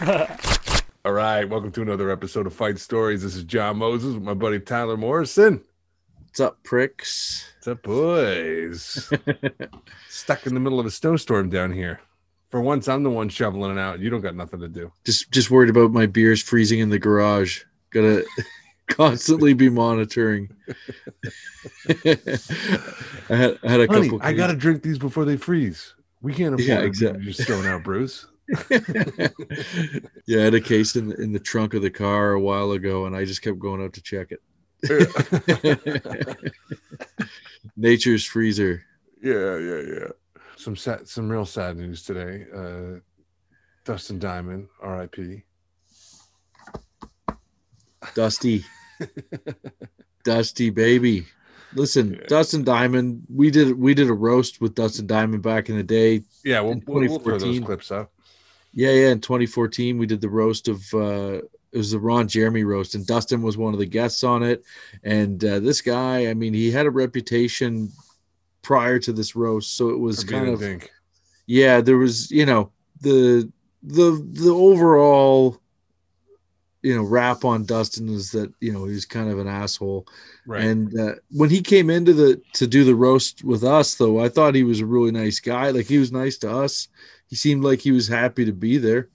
All right, welcome to another episode of Fight Stories. This is John Moses with my buddy Tyler Morrison. What's up, pricks? What's up, boys? Stuck in the middle of a snowstorm down here. For once, I'm the one shoveling it out. You don't got nothing to do. Just just worried about my beers freezing in the garage. Gotta constantly be monitoring. I had I had a Honey, couple. I got to drink these before they freeze. We can't afford Yeah, exactly. just throwing out brews. yeah, I had a case in the, in the trunk of the car a while ago, and I just kept going out to check it. Nature's freezer. Yeah, yeah, yeah. Some sad, some real sad news today. Uh, Dustin Diamond, R.I.P. Dusty. Dusty baby. Listen, Yeah. Dustin Diamond, we did we did a roast with Dustin Diamond back in the day. Yeah, we'll, we'll throw those clips up. Yeah, yeah. In 2014, we did the roast of uh it was the Ron Jeremy roast, and Dustin was one of the guests on it. And uh, this guy, I mean, he had a reputation prior to this roast, so it was kind of dink. yeah. There was, you know, the the the overall, you know, rap on Dustin is that you know he's kind of an asshole. Right. And uh, when he came into the to do the roast with us, though, I thought he was a really nice guy. Like he was nice to us. He seemed like he was happy to be there.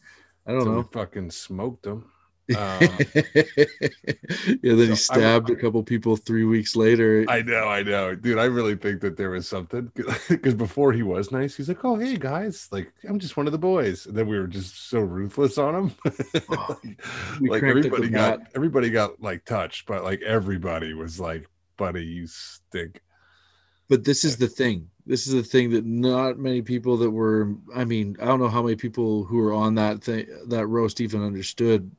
I don't know. fucking smoked them. Uh, yeah, then so he stabbed a couple people three weeks later. I know, I know, dude. I really think that there was something because before he was nice, he's like, "Oh, hey guys, like I'm just one of the boys." And then we were just so ruthless on him. Like everybody got everybody got like touched, but like everybody was like, "Buddy, you stink." But this is the thing. This is the thing that not many people that were. I mean, I don't know how many people who were on that thing that roast even understood.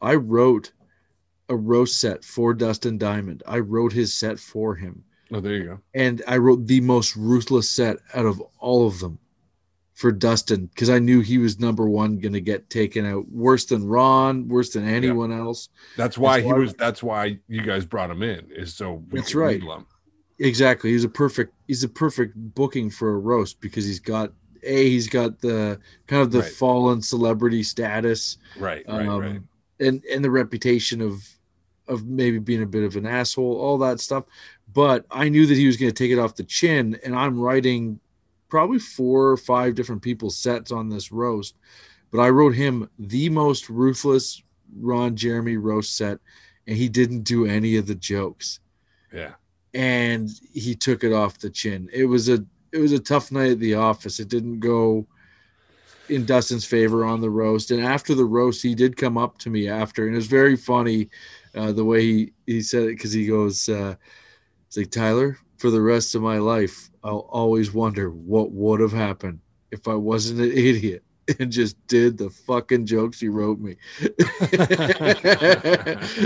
I wrote a roast set for Dustin Diamond. I wrote his set for him. Oh, there you go. and I wrote the most ruthless set out of all of them for Dustin because I knew he was number one going to get taken out worse than Ron, worse than anyone else. That's why That's he why- was. That's why you guys brought him in is so That's right. Exactly, he's a perfect he's a perfect booking for a roast because he's got a he's got the kind of the Right. fallen celebrity status Right, right, um, right. and and the reputation of of maybe being a bit of an asshole, all that stuff. But I knew that he was going to take it off the chin, and I'm writing probably four or five different people's sets on this roast. But I wrote him the most ruthless Ron Jeremy roast set, and he didn't do any of the jokes, Yeah, and he took it off the chin. It was a it was a tough night at the office. It didn't go in Dustin's favor on the roast. And after the roast, he did come up to me after, and it was very funny uh, the way he, he said it because he goes, uh, "It's like Tyler, for the rest of my life, I'll always wonder what would have happened if I wasn't an idiot." And just did the fucking jokes he wrote me.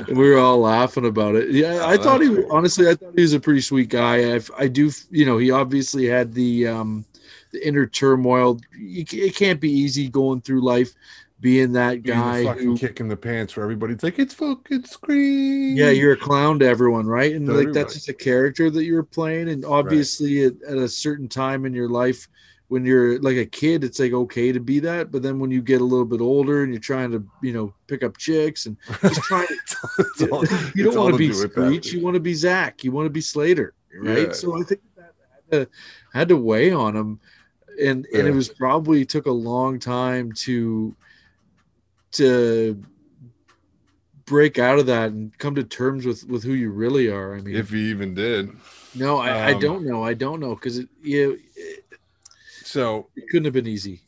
We were all laughing about it. Yeah, Oh, I thought he honestly, I thought he was a pretty sweet guy. I, I do, you know, he obviously had the um, the inner turmoil. It can't be easy going through life being that guy fucking who, kick in the pants for everybody. It's like, "It's fucking scream." yeah, you're a clown to everyone, right? And To like everybody. that's just a character that you're playing. And obviously, at, at a certain time in your life, when you're like a kid, it's like okay to be that. But then when you get a little bit older and you're trying to, you know, pick up chicks and just trying to all- you don't want to be. Screech. You want to be Zach. You want to be Slater, right? Yeah. So I think that had to, had to weigh on him, and and it was probably took a long time to to break out of that and come to terms with with who you really are. I mean, if he even did. no, I, I um, don't know. I don't know because it yeah, it, So it couldn't have been easy.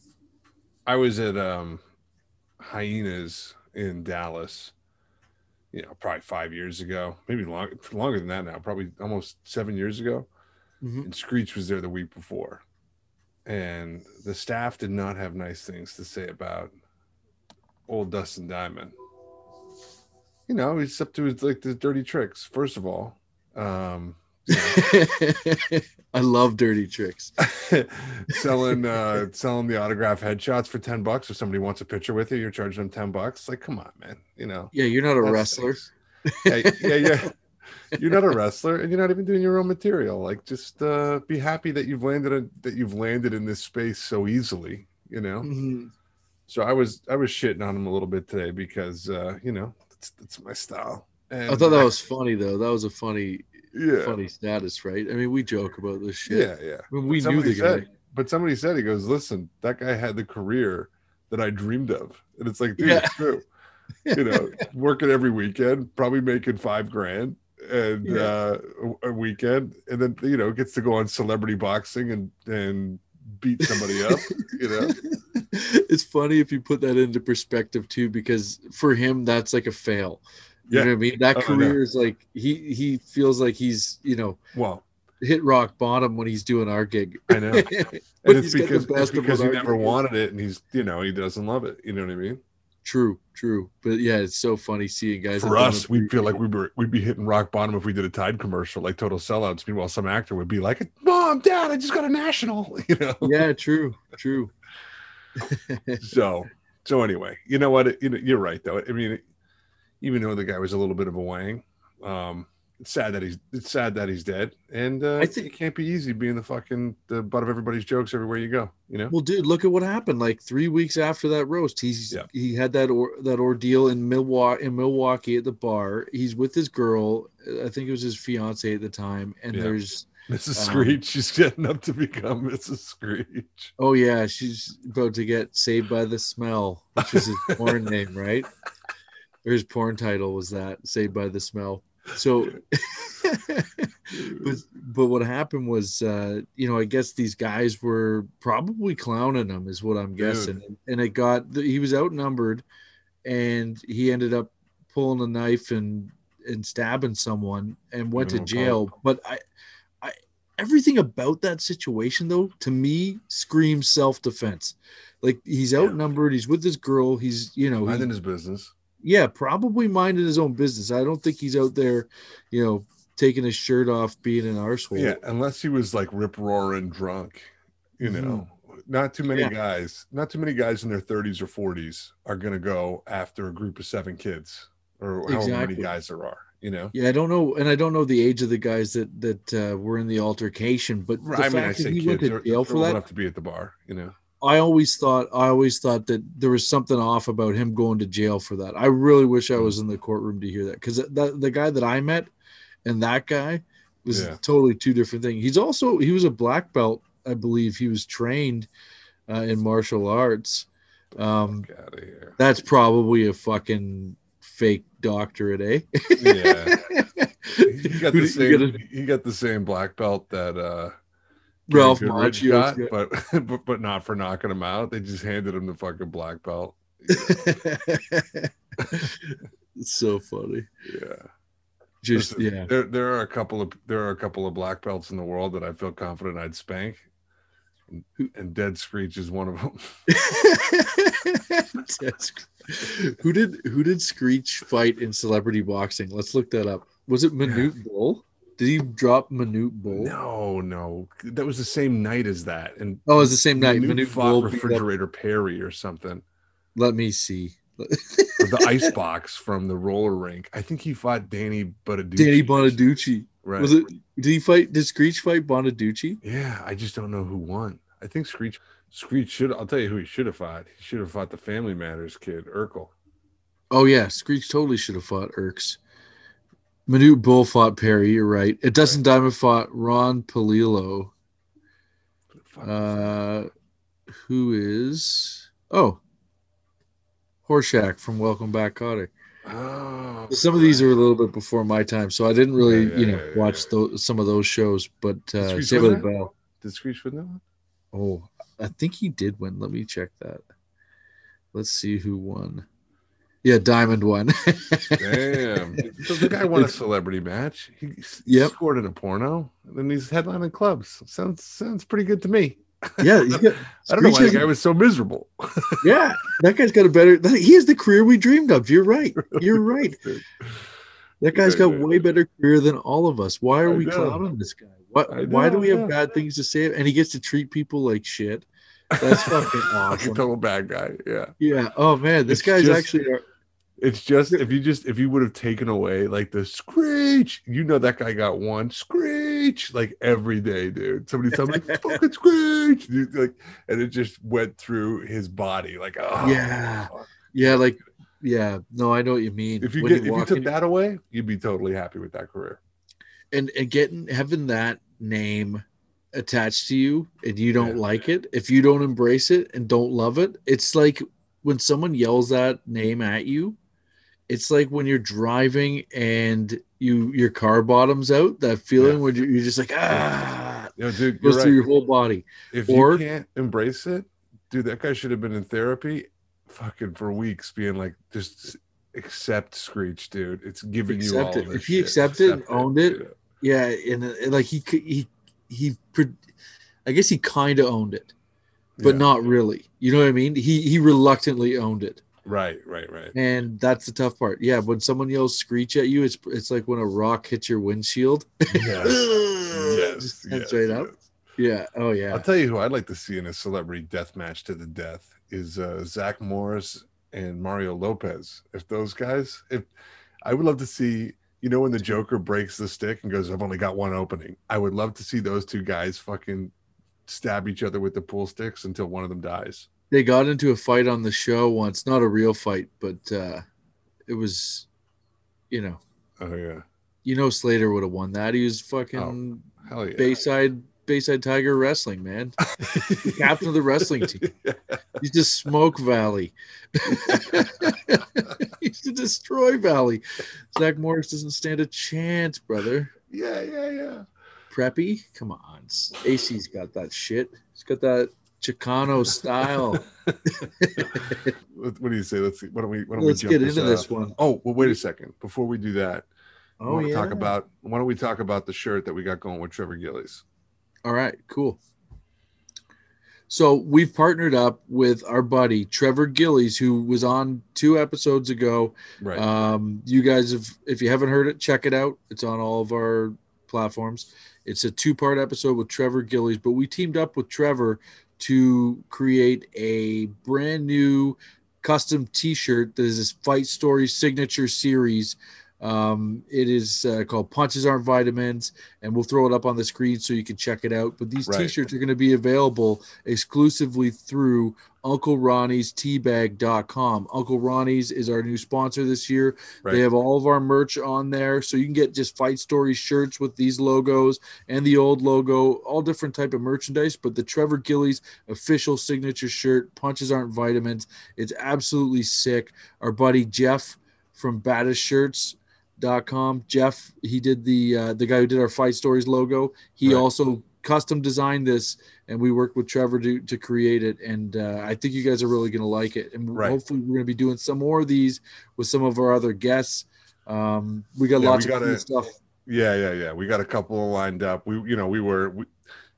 I was at um Hyenas in Dallas, you know, probably five years ago, maybe long, longer than that now, probably almost seven years ago. Mhm. And Screech was there the week before. And the staff did not have nice things to say about old Dustin Diamond. You know, he's up to his like the dirty tricks, first of all. Um I love dirty tricks. selling uh selling the autograph headshots for 10 bucks if somebody wants a picture with you you're charging them 10 bucks like come on man you know Yeah, you're not a wrestler. yeah, yeah yeah you're not a wrestler and you're not even doing your own material like just uh be happy that you've landed a, that you've landed in this space so easily you know Mhm. So I was I was shitting on him a little bit today because uh, you know that's that's my style. And I thought that was funny though. That was a funny, yeah, funny status, right? I mean, we joke about this shit. yeah, yeah. When we knew the guy. but somebody said he goes, listen, that guy had the career that I dreamed of, and it's like, dude, Yeah. it's true. you know, working every weekend, probably making five grand and Yeah. uh, a a weekend, and then you know gets to go on celebrity boxing and and beat somebody up. You know, it's funny if you put that into perspective too, because for him that's like a fail. You Yeah. know what I mean? That Oh, career is like he he feels like he's you know well, hit rock bottom when he's doing our gig. I know, but and it's because it's because he never gig wanted it, and he's you know he doesn't love it. You know what I mean? True, true. But yeah, it's so funny seeing guys. For us, we feel like we were we'd be hitting rock bottom if we did a Tide commercial, like total sellouts. Meanwhile, some actor would be like, "Mom, Dad, I just got a national," you know. Yeah, true, true. so so anyway you know what you know you're right though i mean even though the guy was a little bit of a wang um it's sad that he's it's sad that he's dead and uh I think- it can't be easy being the fucking the butt of everybody's jokes everywhere you go you know Well, dude, look at what happened. Like three weeks after that roast, he's Yeah. he had that or that ordeal in Milwaukee in Milwaukee at the bar. He's with his girl. I think it was his fiance at the time. And Yeah. there's mrs um, screech she's getting up to become mrs screech oh yeah, she's about to get saved by the smell, which is his porn name, right? Or his porn title was that Saved by the Smell. So, but but what happened was, uh, you know, I guess these guys were probably clowning him, is what I'm guessing, and it got he was outnumbered, and he ended up pulling a knife and and stabbing someone and went to Oh, jail. But I, I everything about that situation though to me screams self defense. Like he's outnumbered, he's with this girl, he's you know he- minding his business yeah, probably minding his own business. I don't think he's out there, you know, taking his shirt off, being an arsehole. yeah unless he was like rip roaring drunk you know not too many Mm-hmm. Yeah. guys not too many guys in their 30s or 40s are going to go after a group of seven kids or however many guys there are you know Yeah, I don't know, and I don't know the age of the guys that that uh, were in the altercation, but the i mean i fact that say he went to jail for that, enough to be at the bar you know I always thought I always thought that there was something off about him going to jail for that. I really wish I was in the courtroom to hear that because that the guy that I met and that guy was Yeah. totally two different things. He's also he was a black belt, I believe. He was trained uh, in martial arts. Um, Get out of here that's probably a fucking fake doctorate, eh? yeah he got the did you get same he got the same black belt that uh Ralph Macchio's got, but, but but not for knocking him out they just handed him the fucking black belt it's so funny. yeah Just Listen, yeah. There, there are a couple of there are a couple of black belts in the world that I feel confident I'd spank, and, Dead Screech is one of them. Who did who did Screech fight in celebrity boxing? Let's look that up. Was it Manute Bol? Did he drop Manute Bol? No, no, that was the same night as that, and Oh, it was the same night. Manute Manute fought Bull up- refrigerator Perry or something, Let me see. the ice box from the roller rink. I think he fought Danny Bonaduce. Danny Bonaduce. right? Was it? Did he fight? Did Screech fight Bonaduce? Yeah, I just don't know who won. I think Screech. Screech should. I'll tell you who he should have fought. He should have fought the Family Matters kid, Urkel. Oh yeah, Screech totally should have fought Irks. Manute Bol fought Perry. You're right. It Dustin Diamond fought Ron Palillo. Uh, who is? Oh, Horshack from Welcome Back, Kotter. oh, Some of these are a little bit before my time, so I didn't really, Yeah, yeah, you know, yeah, watch those some of those shows. But uh, Screech Saved win by the? Bell. Did Screech win that one? Oh, I think he did win. Let me check that. Let's see who won. Yeah, Diamond won. Damn. so the guy won a celebrity match. He Yep. scored in a porno, and then he's headlining clubs. Sounds sounds pretty good to me. yeah, got, I don't know why the guy was so miserable. yeah, that guy's got a better. He has the career we dreamed of. You're right. You're right. That guy's got way better career than all of us. Why are we clowning this guy? What? Why do we have bad things to say? And he gets to treat people like shit. That's fucking awesome. total bad guy. Yeah. Yeah. Oh man, this It's guy's just- actually. It's just if you just if you would have taken away like the screech, you know that guy got one screech. Like every day, dude. Somebody me fucking Screech, dude, like, and it just went through his body, like, oh Yeah. fuck. Yeah, like yeah. No, I know what you mean. If you When get if you took in- that away, you'd be totally happy with that career. and and getting having that name attached to you and you don't Yeah. like it, if you don't embrace it and don't love it, it's like when someone yells that name at you. It's like when you're driving and you your car bottoms out. That feeling Yeah. where you're just like ah, You know, dude, you're goes right. through your whole body. if or- you can't embrace it, dude, that guy should have been in therapy fucking for weeks, being like, just accept Screech, dude. It's giving you all it. this If he shit. accepted and Accept owned it, dude. Yeah, and uh, like he could he he I guess he kind of owned it, but Yeah. not really. You know what I mean? He he reluctantly owned it. Right, right, right. And that's the tough part. Yeah, when someone yells screech at you, it's it's like when a rock hits your windshield. Yes, yes, yes, heads right up. Yeah. Oh yeah. I'll tell you who I'd like to see in a celebrity death match to the death is uh, Zach Morris and Mario Lopez. If those guys, if I would love to see, you know, when the Joker breaks the stick and goes, "I've only got one opening." I would love to see those two guys fucking stab each other with the pool sticks until one of them dies. They got into a fight on the show once, not a real fight, but uh it was you know, Oh yeah, you know Slater would have won that. He was fucking hell yeah. Bayside Bayside Tiger Wrestling, man. Captain of the wrestling team. He's just Smoke Valley. He's to destroy Valley. Zach Morris doesn't stand a chance, brother. yeah, yeah, yeah. Preppy, come on. AC's got that shit. He's got that Chicano style. What, do you say? Let's see. Why don't we? Why don't Let's we get into this off? one. Oh well, wait a second. Before we do that, I Oh want to yeah. talk about. Why don't we talk about the shirt that we got going with Trevor Gillies? All right, cool. So we've partnered up with our buddy Trevor Gillies, who was on two episodes ago. Right. Um, you guys have, if you haven't heard it, check it out. It's on all of our platforms. It's a two part episode with Trevor Gillies, but we teamed up with Trevor to create a brand new custom t shirt that is this Fight Story signature series. Um, it is uh, called Punches Aren't Vitamins, and we'll throw it up on the screen so you can check it out. But these Right. t shirts are going to be available exclusively through Uncle Ronnie's Teabag.com. Uncle Ronnie's is our new sponsor this year. right. They have all of our merch on there, so you can get just Fight Story shirts with these logos and the old logo, all different type of merchandise. But the Trevor Gillies official signature shirt, punches aren't vitamins. It's absolutely sick. Our buddy Jeff from BaddestShirts.com. Jeff, he did the uh, the guy who did our Fight Stories logo. He Right. also custom designed this, and we worked with Trevor to, to create it. And uh, I think you guys are really going to like it. And Right. hopefully, we're going to be doing some more of these with some of our other guests. Um, we got Yeah, lots we of cool gotta- stuff. Yeah, yeah, yeah. We got a couple lined up. We, you know, we were, we,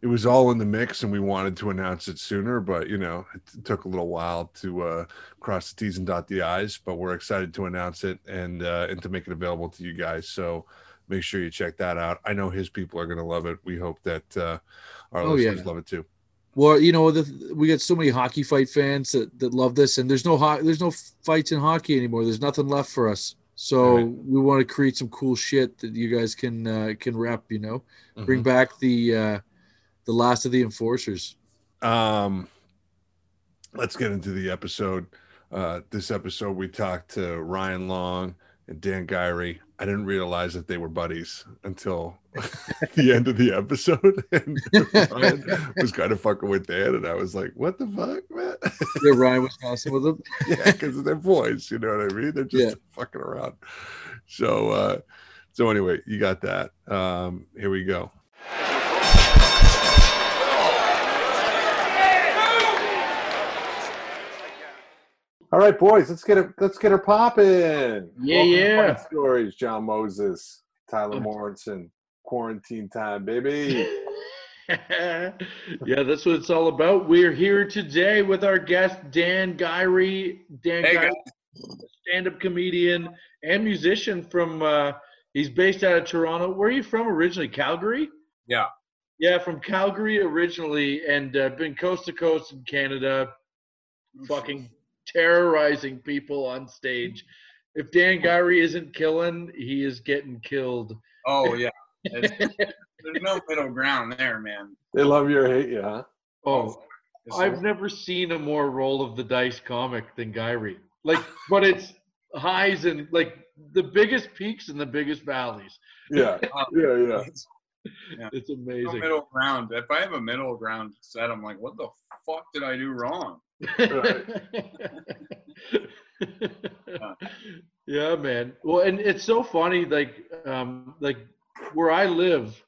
it was all in the mix, and we wanted to announce it sooner, but you know, it took a little while to uh, cross the T's and dot the I's. But we're excited to announce it and uh, and to make it available to you guys. So make sure you check that out. I know his people are going to love it. We hope that uh, our Oh, yeah. listeners love it too. Well, you know, the, we got so many hockey fight fans that, that love this, and there's no ho- there's no fights in hockey anymore. There's nothing left for us. So Right. we want to create some cool shit that you guys can uh, can rep. You know, bring Mhm. back the uh, the last of the enforcers. Um, let's get into the episode. Uh, this episode, we talked to Ryan Long and Dan Guiry. I didn't realize that they were buddies until the end of the episode. And Ryan was kind of fucking with Dan, and I was like, "What the fuck, man?" Yeah, Ryan was awesome with them. yeah, because they're boys. You know what I mean? They're just Yeah. fucking around. So, uh, so anyway, you got that. Um, here we go. All right, boys, let's get it. Let's get her popping. Yeah, Welcome yeah. Fight Stories. John Moses, Tyler Um, Morrison. Quarantine time, baby. yeah, that's what it's all about. We're here today with our guest Dan Guiry. Dan Hey, Guiry, stand-up comedian and musician from. Uh, he's based out of Toronto. Where are you from originally? Calgary. Yeah. Yeah, from Calgary originally, and uh, been coast to coast in Canada, fucking terrorizing people on stage. If Dan Guiry isn't killing, he is getting killed. Oh yeah. There's no middle ground there, man. They love you or hate you, huh? Oh, I've never seen a more roll of the dice comic than Guy Like, but it's highs and like the biggest peaks and the biggest valleys. Yeah, yeah, yeah. Yeah. It's no amazing. middle ground. If I have a middle ground set, I'm like, what the fuck did I do wrong? yeah, man. Well, and it's so funny, like, um, like where I live,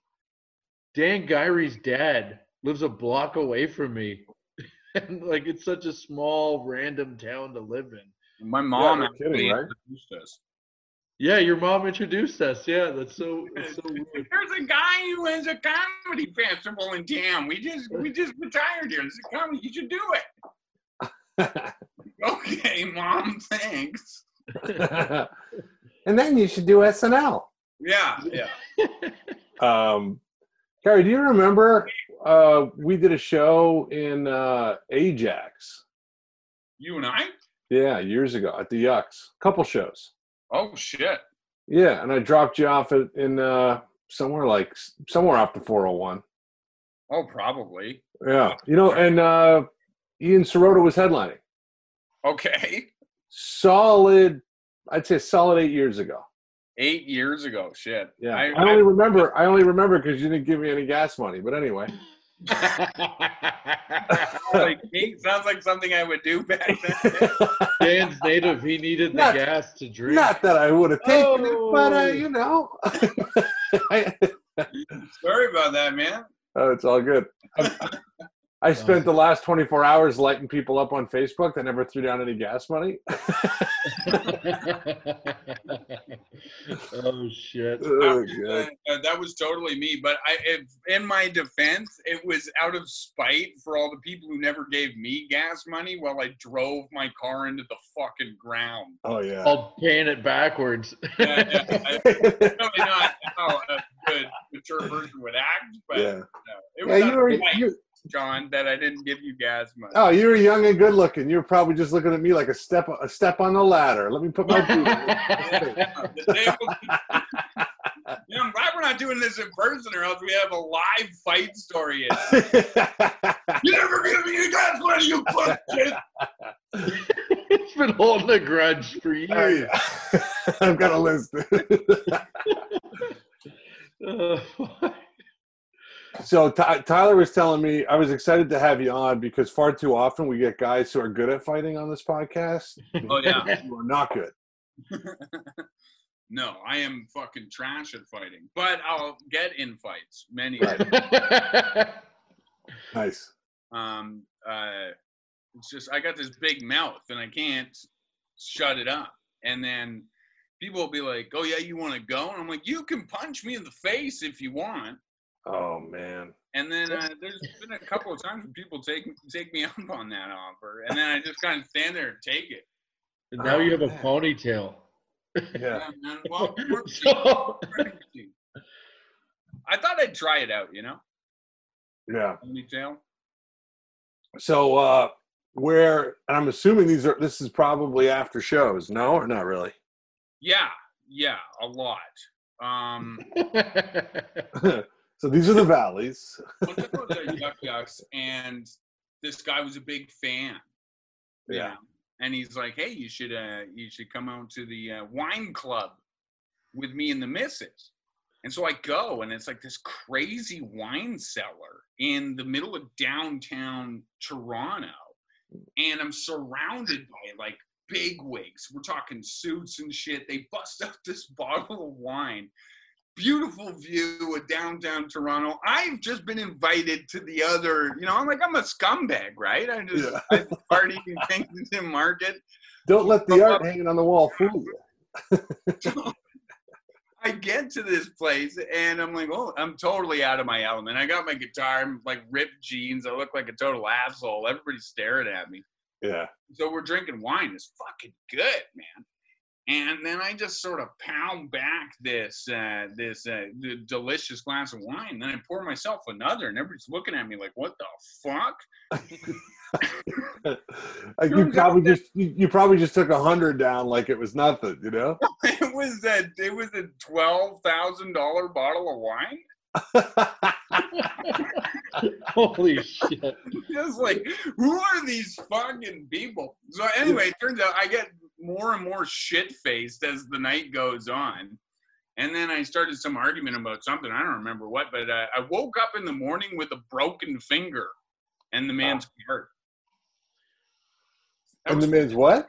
Dan Guiry's dad lives a block away from me, and like it's such a small, random town to live in. My mom no kidding, right? introduced us. Yeah, your mom introduced us. Yeah, that's so, that's so weird. There's a guy who has a comedy festival in town. We just we just retired here. There's a comedy. You should do it. Okay, mom. Thanks. and then you should do SNL. Yeah, yeah. Um, Gary, do you remember uh, we did a show in uh, Ajax? You and I? Yeah, years ago at the Yucks. Couple shows. Oh shit. Yeah, and I dropped you off at, in uh, somewhere like somewhere off the 401. Oh, probably. Yeah, you know, and uh, Ian Sirota was headlining. Okay. Solid, I'd say solid eight years ago. Eight years ago. Shit. Yeah, I- I, only remember. I only remember because you didn't give me any gas money. But anyway, like sounds like something I would do back then. Dan's native. He needed the Not- gas to drink. not that I would have taken it, but uh, Oh. you know, I, Sorry about that, man. oh, it's all good. I, I spent the last 24 hours lighting people up on Facebook that never threw down any gas money. oh shit. oh, Uh, God. uh, that was totally me. But I, if, in my defense, it was out of spite for all the people who never gave me gas money while I drove my car into the fucking ground. Oh yeah. I'll pan it backwards. Yeah, yeah, I- Probably not how a good mature person would act, but yeah. no, it Yeah, was you out were. of spite, You, John, that I didn't give you gas money. oh, you were young and good looking. You were probably just looking at me like a step, a step on the ladder. Let me put my boot. Yeah, the day will be- I'm glad we're not doing this in person, or else we have a live fight story. in. You never give me any gas money, you fuck shit. He's been holding a grudge for Oh, years. yeah. I've got a list. Uh, so Ty Tyler was telling me I was excited to have you on because far too often we get guys who are good at fighting on this podcast Oh yeah. who are not good. no, I am fucking trash at fighting, but I'll get in fights many. Nice. um, uh, it's just I got this big mouth and I can't shut it up. And then people will be like, "Oh yeah, you want to go?" And I'm like, "You can punch me in the face if you want." Oh man. And then uh, there's been a couple of times when people take take me up on that offer, and then I just kind of stand there and take it. And now you have a ponytail. Yeah. Yeah, man. Well, So- I thought I'd try it out, you know, Yeah. ponytail. So uh where and I'm assuming these are this is probably after shows, no, or not really? Yeah, yeah, a lot. Um, so these are the valleys. to Yuk Yuk's, and this guy was a big fan. you Yeah. And he's like, "Hey, you should uh, you should come out to the uh, wine club with me and the missus." And so I go, and it's like this crazy wine cellar in the middle of downtown Toronto, and I'm surrounded by like big wigs. We're talking suits and shit. They bust out this bottle of wine. Beautiful view of downtown Toronto. I've just been invited to the other, you know, I'm like, I'm a scumbag, right? I just Yeah. I party in Kensington Market. Don't let the art hanging on the wall fool you. I get to this place and I'm like, oh, I'm totally out of my element. I got my guitar, I'm like ripped jeans. I look like a total asshole. Everybody's staring at me. Yeah. So we're drinking wine. It's fucking good, man. And then I just sort of pound back this uh, this uh, the delicious glass of wine. Then I pour myself another, and everybody's looking at me like, "What the fuck?" You probably just you probably just took a hundred down like it was nothing, you know? it was a it was a twelve thousand dollar bottle of wine. Holy shit! Just like, who are these fucking people? So anyway, it turns out I get more and more shit faced as the night goes on. And then I started some argument about something. I don't remember what, but uh, I woke up in the morning with a broken finger and the man's card. That and the man's what?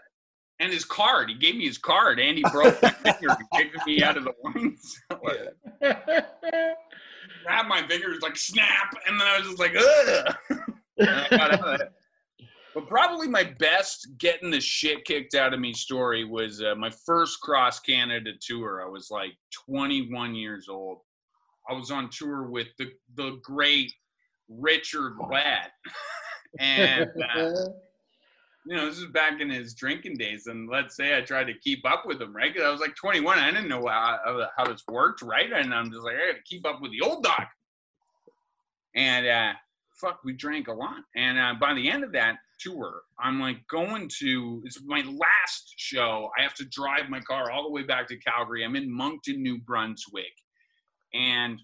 and his card. He gave me his card and he broke my finger and kicked me out of the wine cellar. Grabbed my fingers like snap, and then I was just like, ugh. But probably my best getting the shit kicked out of me story was uh, my first cross Canada tour. I was like 21 years old. I was on tour with the the great Richard Ladd, and uh, you know this is back in his drinking days. And let's say I tried to keep up with him, right? Because I was like 21, I didn't know how, how this worked, right? And I'm just like, I got to keep up with the old dog. And uh, fuck, we drank a lot. And uh, by the end of that tour, I'm like going to, it's my last show. I have to drive my car all the way back to Calgary. I'm in Moncton, New Brunswick. And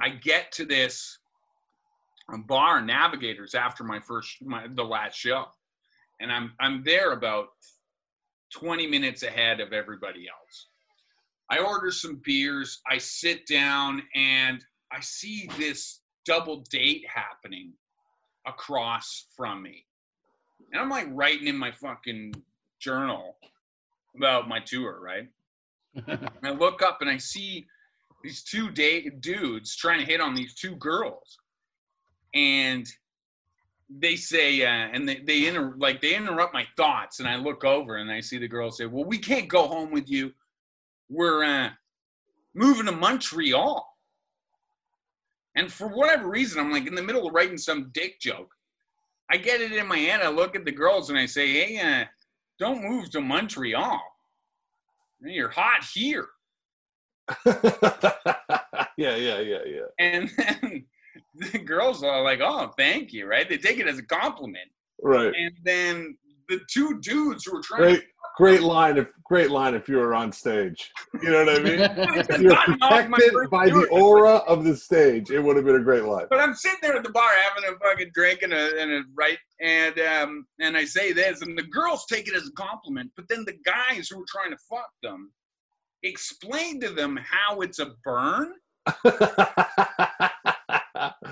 I get to this bar, Navigators, after my first, my, the last show. And I'm, I'm there about 20 minutes ahead of everybody else. I order some beers. I sit down and I see this double date happening across from me. And I'm like writing in my fucking journal about my tour, right? I look up and I see these two date dudes trying to hit on these two girls. And they say, uh, and they, they inter- like they interrupt my thoughts, and I look over and I see the girl say, "Well, we can't go home with you. We're uh, moving to Montreal." And for whatever reason, I'm like in the middle of writing some dick joke. I get it in my head. I look at the girls and I say, "Hey, uh, don't move to Montreal. You're hot here." yeah, yeah, yeah, yeah. And then the girls are like, "Oh, thank you," right? They take it as a compliment. Right. And then the two dudes who were trying Great, great line. If great line, if you were on stage, you know what I mean. If you're gotten off my protected by the aura of the stage, it would have been a great line. But I'm sitting there at the bar having a fucking drink and a, and a right, and um, and I say this, and the girls take it as a compliment, but then the guys who were trying to fuck them explain to them how it's a burn.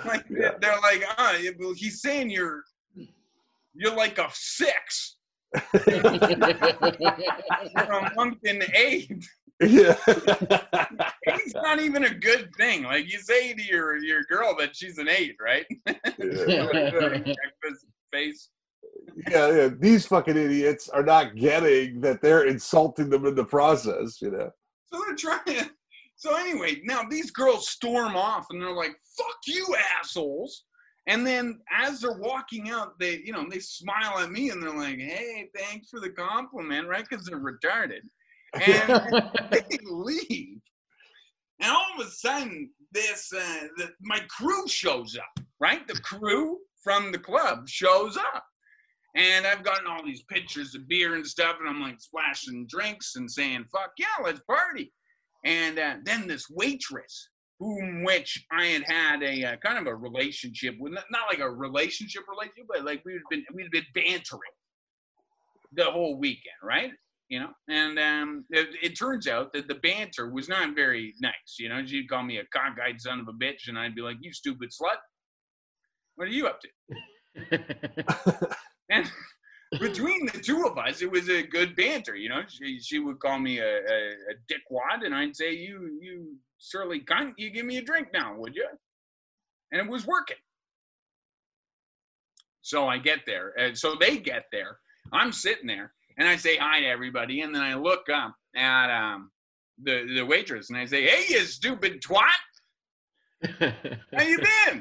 Like Yeah. they're like, ah, yeah, well, he's saying you're you're like a six, you're a month in eight. yeah. Eight's not even a good thing. Like you say to your your girl that she's an eight, right? yeah. Face. yeah, yeah. These fucking idiots are not getting that they're insulting them in the process, you know. So they're trying to. So anyway, now these girls storm off and they're like, "Fuck you, assholes!" And then as they're walking out, they you know they smile at me and they're like, "Hey, thanks for the compliment," right? Because they're retarded. And they leave. And all of a sudden, this uh, the, my crew shows up. Right, the crew from the club shows up. And I've gotten all these pictures of beer and stuff, and I'm like splashing drinks and saying, fuck yeah, let's party. And uh, then this waitress, whom which I had had a uh, kind of a relationship with, not, not like a relationship relationship, but like we'd been we'd been bantering the whole weekend, right? You know, and um, it, it turns out that the banter was not very nice. You know, she'd call me a cockeyed son of a bitch, and I'd be like, "You stupid slut, what are you up to?" And between the two of us, it was a good banter. You know, she, she would call me a, a, a dickwad, and I'd say, "You, you surly cunt, you give me a drink now, would you?" And it was working. So I get there, and so they get there. I'm sitting there, and I say hi to everybody, and then I look up at um, the the waitress, and I say, "Hey, you stupid twat, how you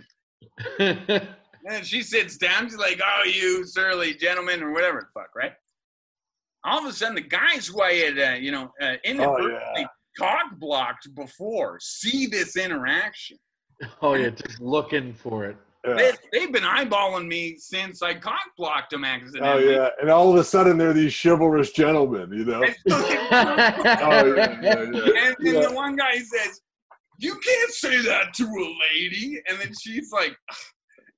been?" And she sits down. She's like, "Oh, you surly gentleman," or whatever the fuck, right? All of a sudden, the guys who I had, uh, you know, uh, inadvertently cock blocked before see this interaction. oh yeah, just looking for it. Yeah. They, they've been eyeballing me since I cock blocked them accidentally. Oh yeah, and all of a sudden they're these chivalrous gentlemen, you know. And Oh yeah, yeah, yeah. And then Yeah. the one guy says, you can't say that to a lady. And then she's like,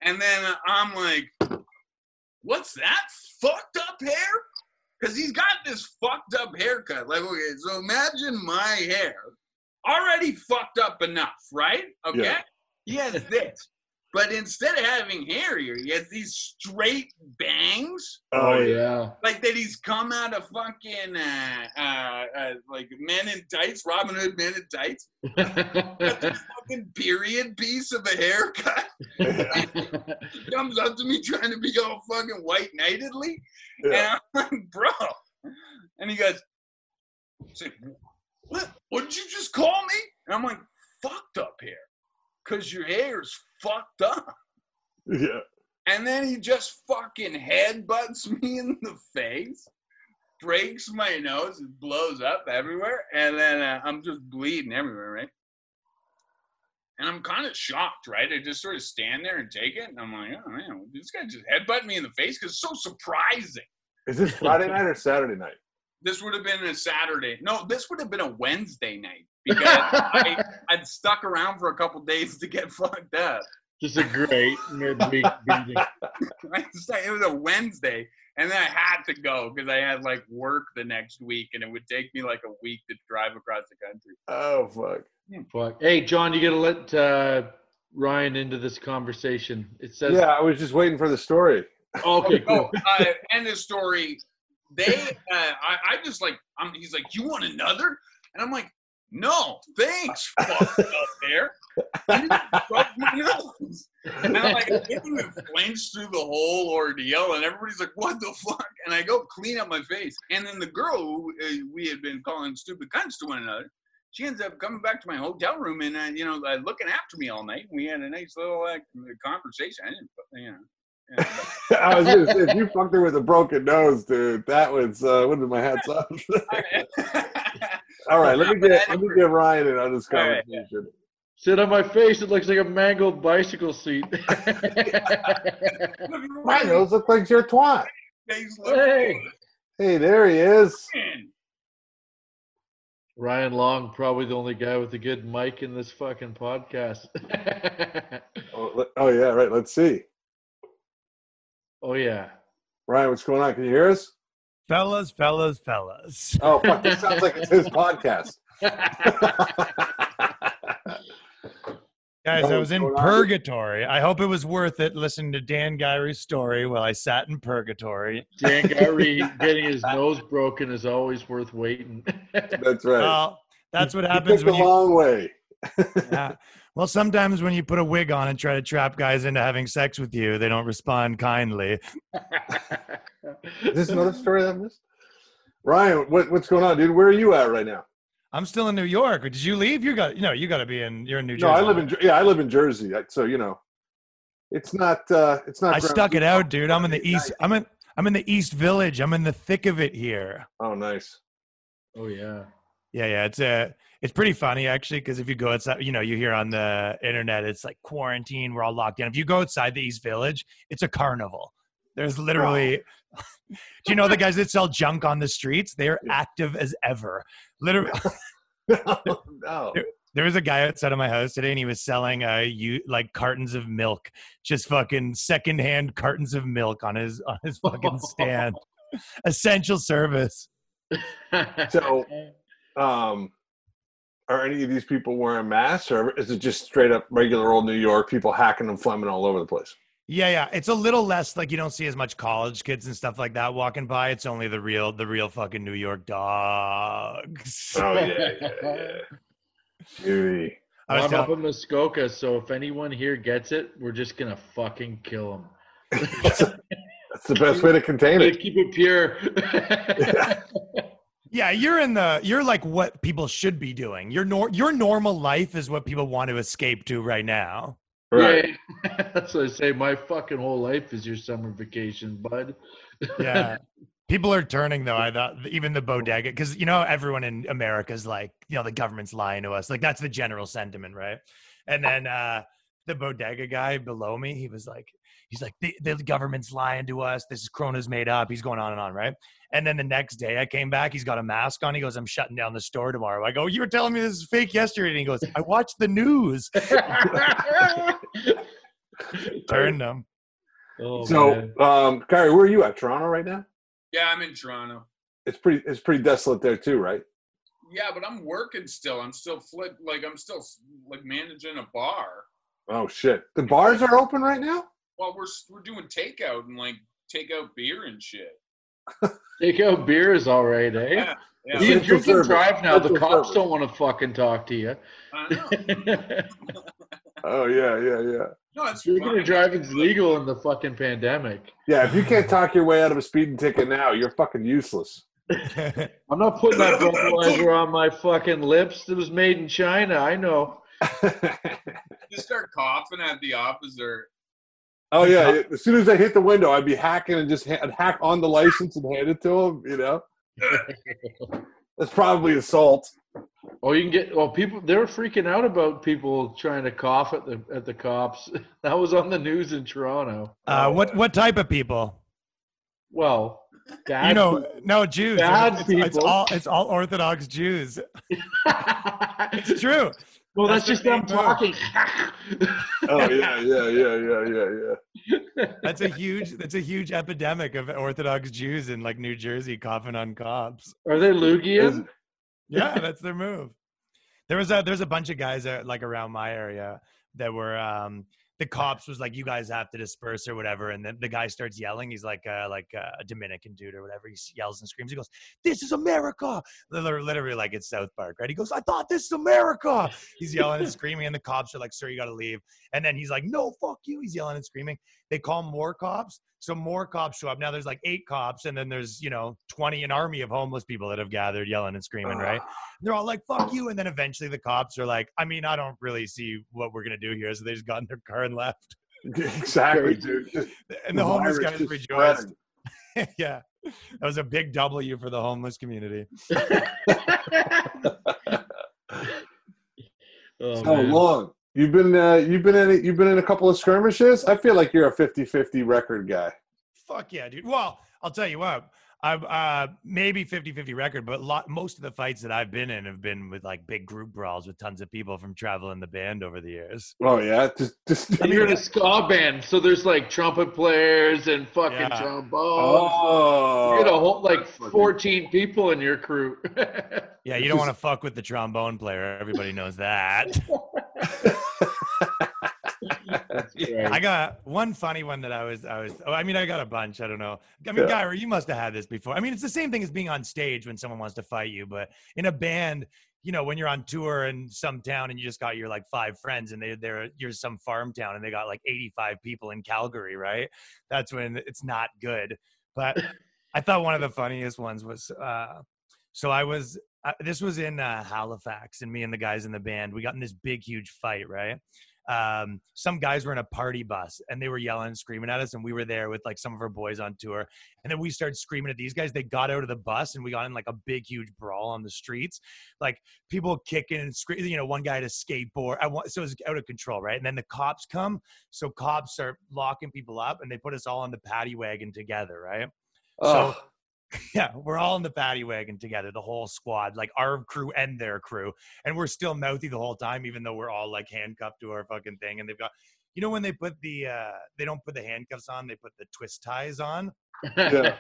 and then I'm like, what's that fucked up hair? Because he's got this fucked up haircut. Like, okay, so imagine my hair already fucked up enough, right? Okay. Yeah. He has this. But instead of having hair here, he has these straight bangs Oh yeah. like that he's come out of fucking uh, uh, uh, like Men in Tights, Robin Hood Men in Tights. Got this fucking period piece of a haircut. He comes up to me trying to be all fucking white knightedly, Yeah. and I'm like, bro. And he goes, he's "What? What did you just call me?" And I'm like, "Fucked up hair, cause your hair's fucked up." Yeah. And then he just fucking headbutts me in the face, breaks my nose, it blows up everywhere, and then uh, I'm just bleeding everywhere, right? And I'm kind of shocked, right? I just sort of stand there and take it, and I'm like, oh man, this guy just headbutt me in the face because it's so surprising. Is this Friday night or Saturday night? This would have been a Saturday. No, this would have been a Wednesday night because I, I'd stuck around for a couple days to get fucked up. Just a great midweek beating. Wednesday. It was a Wednesday, and then I had to go because I had like work the next week, and it would take me like a week to drive across the country. Oh fuck. Fuck. Hey, John, you gotta let uh, Ryan into this conversation. It says. Yeah, I was just waiting for the story. Okay, Oh, cool. uh, end of story. They, uh, I, I just like, I'm. He's like, you want another? And I'm like, no, thanks. Fucked up there. And I'm like, I even flinch through the whole ordeal, and everybody's like, "What the fuck?" And I go clean up my face, and then the girl who uh, we had been calling stupid cunts to one another, she ends up coming back to my hotel room and uh, you know uh, looking after me all night. We had a nice little uh, conversation. I didn't, you know. Yeah, but- I was gonna say, if you fucked her with a broken nose, dude, that was uh would have my hats off. All right, let me get let me get Ryan in on this All right, yeah. conversation. Sit on my face. It looks like a mangled bicycle seat. My nose looks like your twat. Hey. Hey, there he is. Ryan Long, probably the only guy with a good mic in this fucking podcast. Oh, oh yeah, right. Let's see. Oh yeah. Ryan, what's going on? Can you hear us? Fellas, fellas, fellas. Oh, fuck, this sounds like it's his podcast. Guys, I was in going on? purgatory. I hope it was worth it listening to Dan Guiry's story while I sat in purgatory. Dan Gary getting his nose broken is always worth waiting. That's right. Well, that's what You happens took when the you. long way. Yeah. Well, sometimes when you put a wig on and try to trap guys into having sex with you, they don't respond kindly. Is this another story that I missed? Ryan, what, what's going on, dude? Where are you at right now? I'm still in New York. Did you leave? You got, you know, you got to be in. You're in New Jersey. No, I live in yeah, I live in Jersey. So you know, it's not uh it's not. I stuck it out, dude. I'm in the east. I'm in. I'm in the East Village. I'm in the thick of it here. Oh, nice. oh yeah. Yeah, yeah, it's uh it's pretty funny actually because if you go outside, you know, you hear on the internet it's like quarantine, we're all locked in. If you go outside the East Village, it's a carnival. There's literally Do you know the guys that sell junk on the streets? They're active as ever. Literally no. there was a guy outside of my house today and he was selling uh you like cartons of milk, just fucking secondhand cartons of milk on his on his fucking stand. Essential service. So- Um, are any of these people wearing masks, or is it just straight up regular old New York people hacking and flamming all over the place? Yeah, yeah. It's a little less like you don't see as much college kids and stuff like that walking by. It's only the real, the real fucking New York dogs. Oh yeah, yeah, yeah. Beauty. I was I'm up in Muskoka, so if anyone here gets it, we're just gonna fucking kill them. That's the best way to contain it. Keep it pure. yeah, you're in the, you're like what people should be doing. Your nor, your normal life is what people want to escape to right now. Right. Yeah, that's what I say. My fucking whole life is your summer vacation, bud. Yeah. People are turning though. I thought even the bodega, because you know everyone in America is like, you know, the government's lying to us. Like that's the general sentiment, right? And then uh the bodega guy below me, he was like, he's like, the, the government's lying to us. This is Corona's made up. He's going on and on, right? And then the next day I came back, he's got a mask on. He goes, I'm shutting down the store tomorrow. I go, You were telling me this is fake yesterday. And he goes, I watched the news. Turned them. oh, so, man. um, Kyrie, where are you at? Toronto right now? Yeah, I'm in Toronto. It's pretty. It's pretty desolate there too, right? Yeah, but I'm working still. I'm still flip like I'm still like managing a bar. Oh shit! The bars are open right now. Well, we're we're doing takeout and like takeout beer and shit. take out beer is all right, eh? Yeah, yeah. You, Central you can drive now. The cops service. don't want to fucking talk to you. I know. Oh yeah, yeah, yeah. No, it's Drinking fine. and driving's legal in the fucking pandemic. Yeah, if you can't talk your way out of a speeding ticket now, you're fucking useless. I'm not putting that breathalyzer on my fucking lips. It was made in China. I know. you start coughing at the officer. Oh yeah, as soon as I hit the window, I'd be hacking and just ha- I'd hack on the license and hand it to him. You know, that's probably assault. Oh, you can get. Well, people they were freaking out about people trying to cough at the at the cops. That was on the news in Toronto. Uh, what what type of people? Well, bad you know, people. no Jews. Bad It's, it's people. all it's all Orthodox Jews. It's true. Well, that's, That's just them move. talking. Oh yeah, yeah, yeah, yeah, yeah, yeah. That's a huge that's a huge epidemic of Orthodox Jews in like New Jersey coughing on cops. Are they Lugian? Yeah, that's their move. There was a there's a bunch of guys that, like around my area that were um the cops was like you guys have to disperse or whatever and then the guy starts yelling he's like uh, like uh, a dominican dude or whatever he yells and screams he goes this is america! Literally, literally like it's south park right? He goes i thought this is america! He's yelling and screaming and the cops are like sir you gotta leave and then he's like no fuck you he's yelling and screaming. They call more cops so more cops show up. Now there's like eight cops and then there's you know 20 an army of homeless people that have gathered yelling and screaming right? They're all like fuck you and then eventually the cops are like i mean i don't really see what we're gonna do here so they just got in their car and left. Exactly, dude. And the homeless guys just rejoiced. yeah. That was a big w for the homeless community. Oh, How man. long? You've been uh, you've been in you've been in a couple of skirmishes. I feel like you're a 50-50 record guy. fuck yeah dude well i'll tell you what i've uh maybe 50-50 record but lot most of the fights that i've been in have been with like big group brawls with tons of people from traveling the band over the years Oh yeah, just just. And you're in a ska band, so there's like trumpet players and fucking Yeah. trombones. Oh, you get a whole like 14 people in your crew. yeah you don't want to fuck with the trombone player everybody knows that I got one funny one that I was, I was, oh, I mean, I got a bunch. I don't know. I mean, Yeah. Guiry, you must have had this before. I mean, it's the same thing as being on stage when someone wants to fight you, but in a band, you know, when you're on tour in some town and you just got your like five friends and they, they're, you're some farm town and they got like 85 people in Calgary, right? That's when it's not good. But I thought one of the funniest ones was, uh, so I was, uh, this was in uh, Halifax and me and the guys in the band, we got in this big, huge fight, right? um, some guys were in a party bus and they were yelling and screaming at us and we were there with like some of our boys on tour. And then we started screaming at these guys. They got out of the bus and we got in like a big huge brawl on the streets. Like people kicking and screaming you know one guy had a skateboard I want, so it was out of control right? And then the cops come so cops are locking people up and they put us all on the paddy wagon together right? Oh, yeah, we're all in the paddy wagon together, the whole squad, like our crew and their crew. And we're still mouthy the whole time, even though we're all like handcuffed to our fucking thing. And they've got, you know, when they put the, uh, they don't put the handcuffs on, they put the twist ties on. Yeah.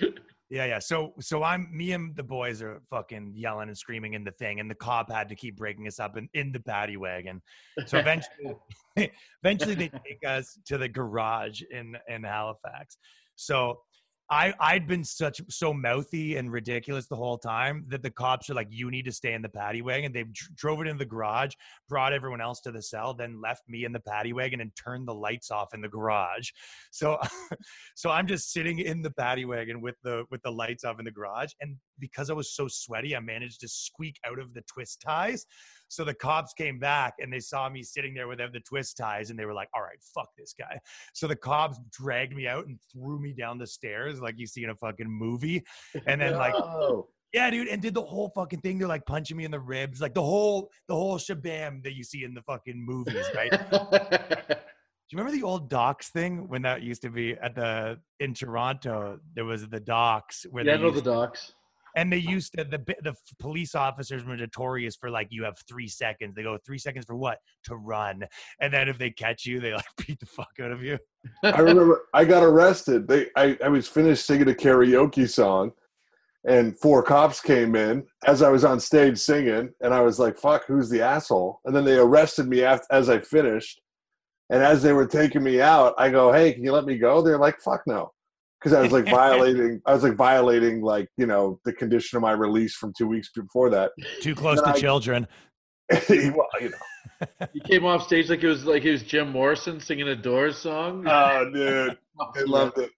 Yeah, yeah. So, so I'm me and the boys are fucking yelling and screaming in the thing, and the cop had to keep breaking us up in, in the paddy wagon. So eventually, eventually they take us to the garage in in Halifax. So I I'd been such so mouthy and ridiculous the whole time that the cops are like, "You need to stay in the paddy wagon." They dr- drove it in the garage, brought everyone else to the cell, then left me in the paddy wagon and turned the lights off in the garage. So, so I'm just sitting in the paddy wagon with the with the lights off in the garage, and because I was so sweaty, I managed to squeak out of the twist ties. So the cops came back and they saw me sitting there without the twist ties, and they were like, "All right, fuck this guy." So the cops dragged me out and threw me down the stairs like you see in a fucking movie, and then like no. yeah, dude, and did the whole fucking thing. They're like punching me in the ribs, like the whole the whole shabam that you see in the fucking movies, right? Do you remember the old docks thing when that used to be at the in Toronto? There was the docks where Yeah, I they know the docs. And they used to the the police officers were notorious for like you have three seconds. They go three seconds for what to run, and then if they catch you, they like beat the fuck out of you. I remember I got arrested. They I, I was finished singing a karaoke song and four cops came in as I was on stage singing and I was like, fuck, who's the asshole? And then they arrested me after, as I finished. And as they were taking me out, I go, Hey, can you let me go? They're like, fuck no. Cause I was like violating I was like violating like, you know, the condition of my release from two weeks before that. Too close to I- children. well, you know. You came off stage like it was like it was Jim Morrison singing a Doors song. Oh dude. I loved it.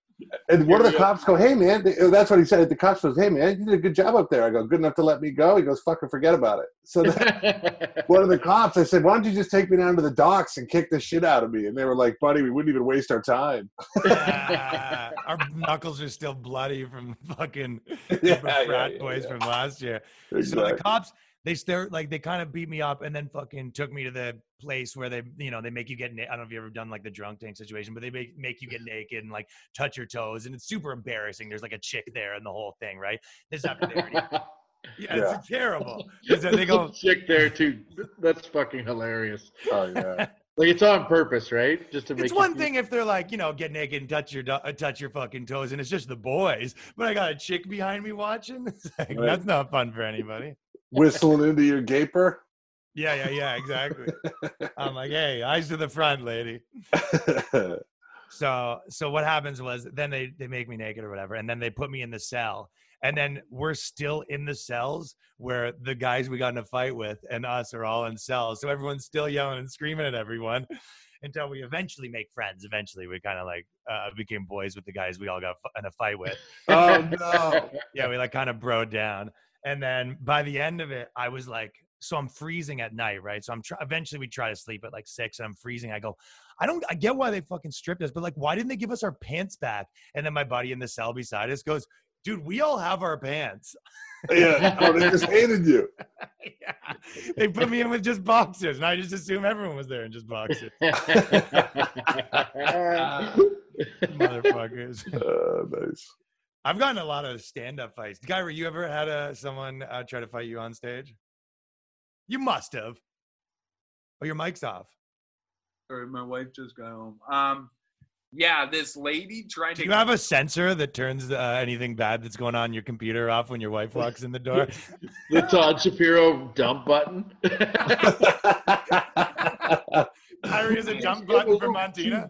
And one of the cops go, "Hey man," that's what he said. The cops goes, "Hey man, you did a good job up there." I go, "Good enough to let me go." He goes, "Fucking forget about it." So then one of the cops, I said, "Why don't you just take me down to the docks and kick the shit out of me?" And they were like, "Buddy, we wouldn't even waste our time." Ah, our knuckles are still bloody from fucking Yeah, frat yeah, yeah, boys yeah. from last year. So the cops, they start like they kind of beat me up and then fucking took me to the place where they, you know, they make you get. Na- I don't know if you ever done like the drunk tank situation, but they make make you get naked and like touch your toes, and it's super embarrassing. There's like a chick there and the whole thing, right? This already, yeah, Yeah. it's terrible they go, chick there too. That's fucking hilarious. Oh yeah. Like it's on purpose, right? Just to make it's one thing if they're like, you know, get naked and touch your uh, touch your fucking toes, and it's just the boys. But I got a chick behind me watching. Like, Right. That's not fun for anybody. Whistling into your gaper. Yeah, yeah, yeah, exactly. I'm like, hey, eyes to the front, lady. So, so what happens was then they they make me naked or whatever, and then they put me in the cell, and then we're still in the cells where the guys we got in a fight with and us are all in cells. So everyone's still yelling and screaming at everyone until we eventually make friends. Eventually, we kind of like uh, became boys with the guys we all got in a fight with. oh no. yeah, we like kind of broed down. And then by the end of it, I was like, so I'm freezing at night, right? So I'm try- eventually we try to sleep at like six and I'm freezing. I go, I don't, I get why they fucking stripped us, but like, why didn't they give us our pants back? And then my buddy in the cell beside us goes, dude, we all have our pants. Yeah. Oh, they just hated you. yeah. They put me in with just boxes, and I just assume everyone was there in just boxers. Motherfuckers. Uh, nice. I've gotten a lot of stand-up fights. Guiry, you ever had a someone uh, try to fight you on stage? You must have. Oh, your mic's off. Sorry, my wife just got home. Um, yeah, this lady tried Do to. you have a sensor that turns uh, anything bad that's going on your computer off when your wife walks in the door? the Todd Shapiro dump button. Guiry is a dump button for Montina.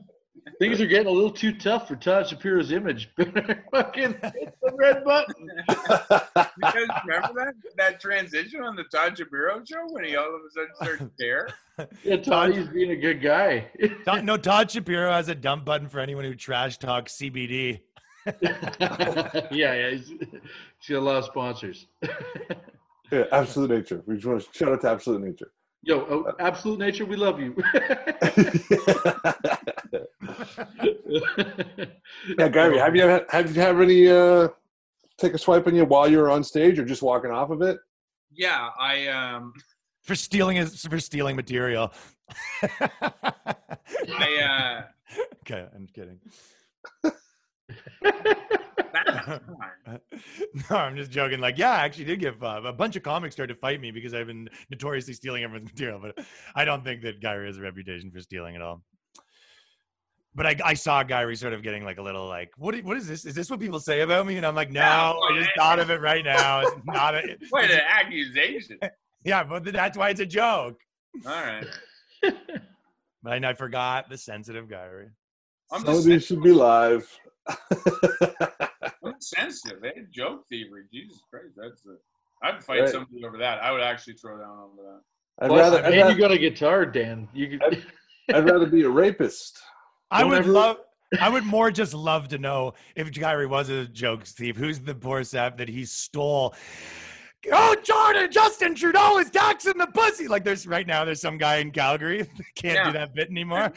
Things are getting a little too tough for Todd Shapiro's image. Fucking hit the red button. because remember that that transition on the Todd Shapiro show when he all of a sudden started to care? Yeah, Toddy's being a good guy. Todd- no, Todd Shapiro has a dump button for anyone who trash talks CBD. yeah, yeah. He's, he's got a lot of sponsors. yeah, absolute nature. We just want to shout out to absolute nature. Yo, oh, Absolute Nature, we love you. Yeah, Gary, have you ever, have you have any uh, take a swipe on you while you're on stage or just walking off of it? Yeah, I um, for stealing is for stealing material. I uh, okay, I'm kidding. no, I'm just joking. Like, yeah, I actually did get uh, a bunch of comics started to fight me because I've been notoriously stealing everyone's material. But I don't think that Guiry has a reputation for stealing at all. But I, I saw Guiry sort of getting like a little like, what? What is this? Is this what people say about me? And I'm like, no, Yeah, I just thought of it right now. It's not a. What an accusation! Yeah, but that's why it's a joke. All right, But I, I forgot the sensitive Guiry. I'm Some just of these should be live. I'm sensitive. Eh? Joke thievery. Jesus Christ, that's. A, I'd fight Right. somebody over that. I would actually throw down over that. I'd Well, rather, and I'd, you rather, got a guitar, Dan. You could, I'd rather be a rapist. I would ever- love. I would more just love to know if Guiry was a joke thief. Who's the poor sap that he stole? Oh, Jordan, Justin Trudeau is taxing the pussy. Like there's right now, there's some guy in Calgary that can't do that bit anymore.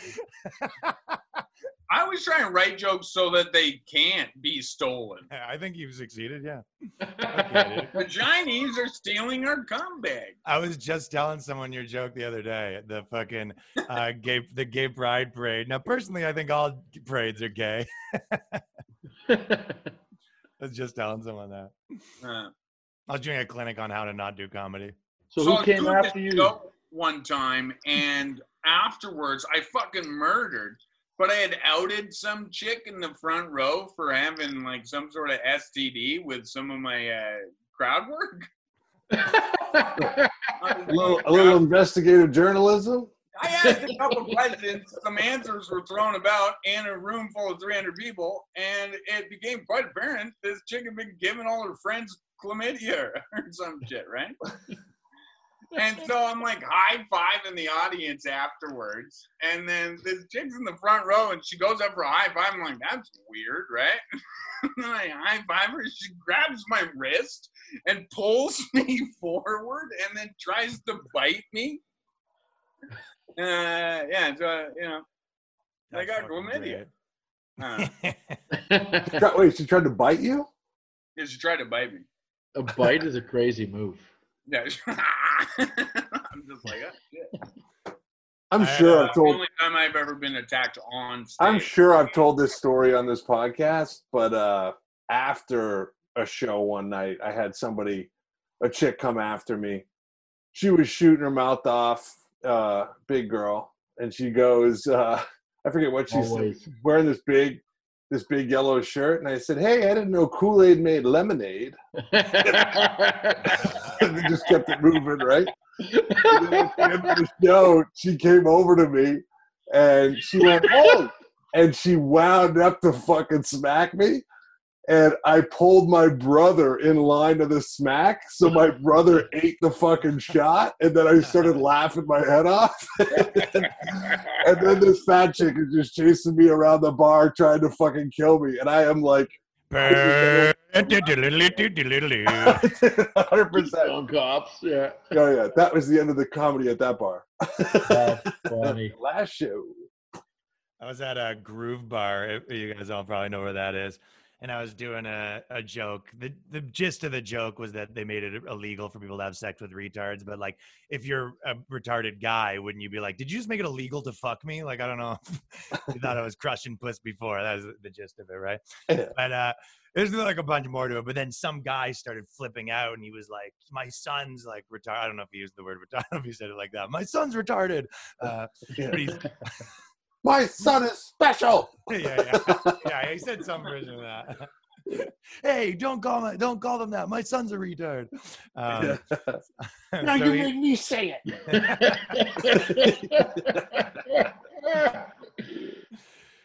I always try and write jokes so that they can't be stolen. I think you've succeeded. Yeah. The Chinese are stealing our comeback. I was just telling someone your joke the other day. The fucking uh, gay, the gay pride parade. Now, personally, I think all parades are gay. I was just telling someone that. Uh, I was doing a clinic on how to not do comedy. so I who was came doing after this you? One time, and afterwards, I fucking murdered. But I had outed some chick in the front row for having like some sort of STD with some of my uh, crowd work. A little, a little investigative journalism. I asked a couple questions. Some answers were thrown about in a room full of 300 people, and it became quite apparent this chick had been giving all her friends chlamydia or some shit, right? And so I'm like high five in the audience afterwards, and then this chick's in the front row, and she goes up for a high five. I'm like, that's weird, right? and I high five her. She grabs my wrist and pulls me forward, and then tries to bite me. Uh, yeah, so uh, you know, I got fucking chlamydia. Uh, great. She tried- Wait, she tried to bite you? yeah, she tried to bite me. a bite is a crazy move. Yeah, I'm just like, oh, shit. I'm I, sure uh, I've The told. only time I've ever been attacked on stage. I'm sure I've told this story on this podcast, but uh, after a show one night, I had somebody, a chick, come after me. She was shooting her mouth off, uh, big girl, and she goes, uh, I forget what she said, wearing this big, this big yellow shirt, and I said, "Hey, I didn't know Kool Aid made lemonade." and they just kept it moving, right? And then at the end of the show, she came over to me and she went, "Oh!" and she wound up to fucking smack me. And I pulled my brother in line to the smack, so my brother ate the fucking shot, and then I started laughing my head off. and then this fat chick is just chasing me around the bar, trying to fucking kill me, and I am like, hundred percent. On cops. Yeah. Oh yeah, that was the end of the comedy at that bar. That's funny. Last show. I was at a groove bar. You guys all probably know where that is. And I was doing a, a joke. The the gist of the joke was that they made it illegal for people to have sex with retards. But like, if you're a retarded guy, wouldn't you be like, "Did you just make it illegal to fuck me?" Like, I don't know. you thought I was crushing puss before. That was the gist of it, right? Yeah. But uh, there's like a bunch more to it. But then some guy started flipping out, and he was like, "My son's like retarded." I don't know if he used the word retarded. I don't know if he said it like that. My son's retarded. Uh, he's My son is special. yeah, yeah, yeah. He said some version of that. hey, don't call it. Don't call them that. My son's a retard. Um, Now so you he- make me say it.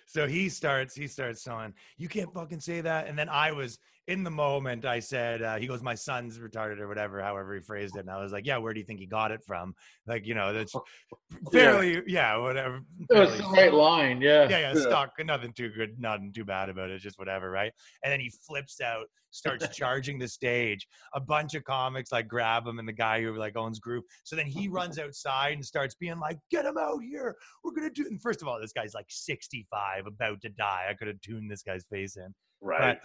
so he starts. He starts saying, "You can't fucking say that." And then I was in the moment. I said, uh, "He goes, my son's retarded or whatever." However he phrased it, and I was like, "Yeah, where do you think he got it from?" Like, you know, that's fairly, yeah, whatever. That was fairly the right line. Yeah. yeah, yeah, Yeah. stock, nothing too good, nothing too bad about it, just whatever, right? And then he flips out, starts charging the stage. A bunch of comics like grab him, and the guy who like owns group. So then he runs outside and starts being like, "Get him out here! We're gonna do." And first of all, this guy's like 65, about to die. I could have tuned this guy's face in, Right.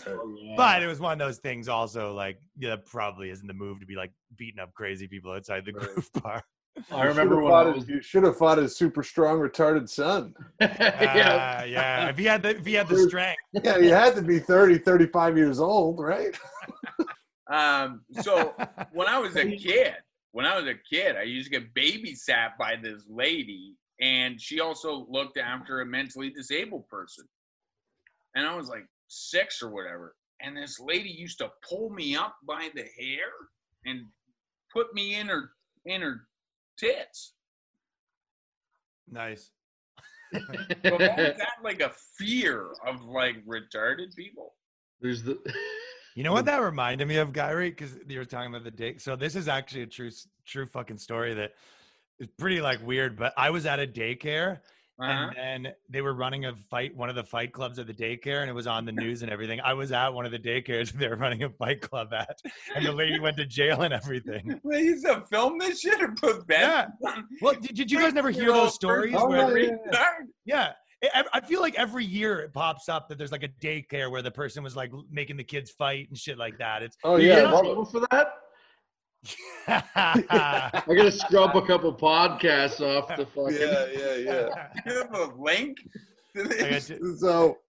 but it was one of those things. Also, like, yeah, probably isn't the move to be like beating up crazy people outside the Right. Groove bar. I remember Should've when I was. his- you should have fought his super strong retarded son. yeah. Uh, yeah, if he had the if he had the strength. Yeah, he had to be 30, 35 years old, right? Um, so when I was a kid, when I was a kid, I used to get babysat by this lady, and she also looked after a mentally disabled person. And I was like six or whatever. And this lady used to pull me up by the hair and put me in her in her tits. Nice. So I've like a fear of like retarded people. There's the. You know what that reminded me of, Guiry? Because you were talking about the date. So this is actually a true, true fucking story that is pretty like weird. But I was at a daycare, Uh-huh. and then they were running a fight, one of the fight clubs at the daycare, and it was on the news and everything. I was at one of the daycares they were running a fight club at, and the lady went to jail and everything. They used to film this shit or put Yeah. Well, did, did you guys never hear those stories? Oh, where, yeah, yeah. Retard. yeah, I, I feel like every year it pops up that there's like a daycare where the person was like making the kids fight and shit like that. It's Oh You yeah, get in love trouble for that? I gotta scrub a couple podcasts off the it. fucking. yeah, yeah, yeah. You have a link to this? to- So,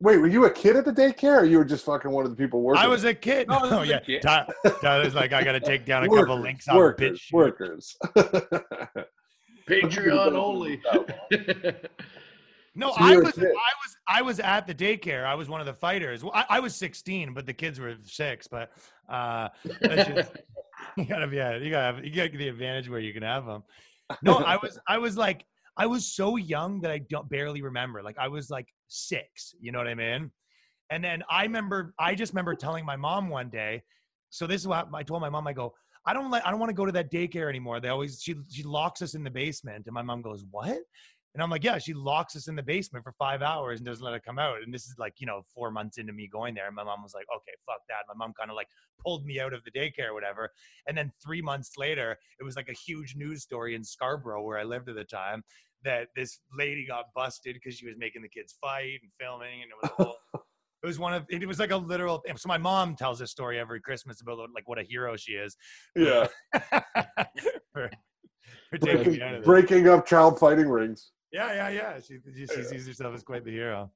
wait, were you a kid at the daycare, or you were just fucking one of the people working? I was a kid. Oh, this Oh, is a yeah. kid. Ty- like, I got to take down a couple Workers, links on workers, bitch. workers. Patreon only. No, So I was, I was, I was at the daycare. I was one of the fighters. Well, I, I was 16, but the kids were six. But uh, that's just, you gotta, yeah, you gotta, have, you gotta get the advantage where you can have them. No, I was, I was like, I was so young that I don't barely remember. Like I was like six. You know what I mean? And then I remember, I just remember telling my mom one day. So this is what I told my mom. I go, I don't like, I don't want to go to that daycare anymore. They always, she, she locks us in the basement. And my mom goes, what? And I'm like, yeah, she locks us in the basement for five hours and doesn't let it come out. And this is like, you know, four months into me going there. And my mom was like, okay, fuck that. My mom kind of like pulled me out of the daycare or whatever. And then three months later, it was like a huge news story in Scarborough where I lived at the time that this lady got busted because she was making the kids fight and filming. And it was a whole, it was one of, it was like a literal, so my mom tells this story every Christmas about like what a hero she is. yeah, for, for breaking, breaking up child fighting rings. Yeah, yeah, yeah. She, she, she sees herself as quite the hero.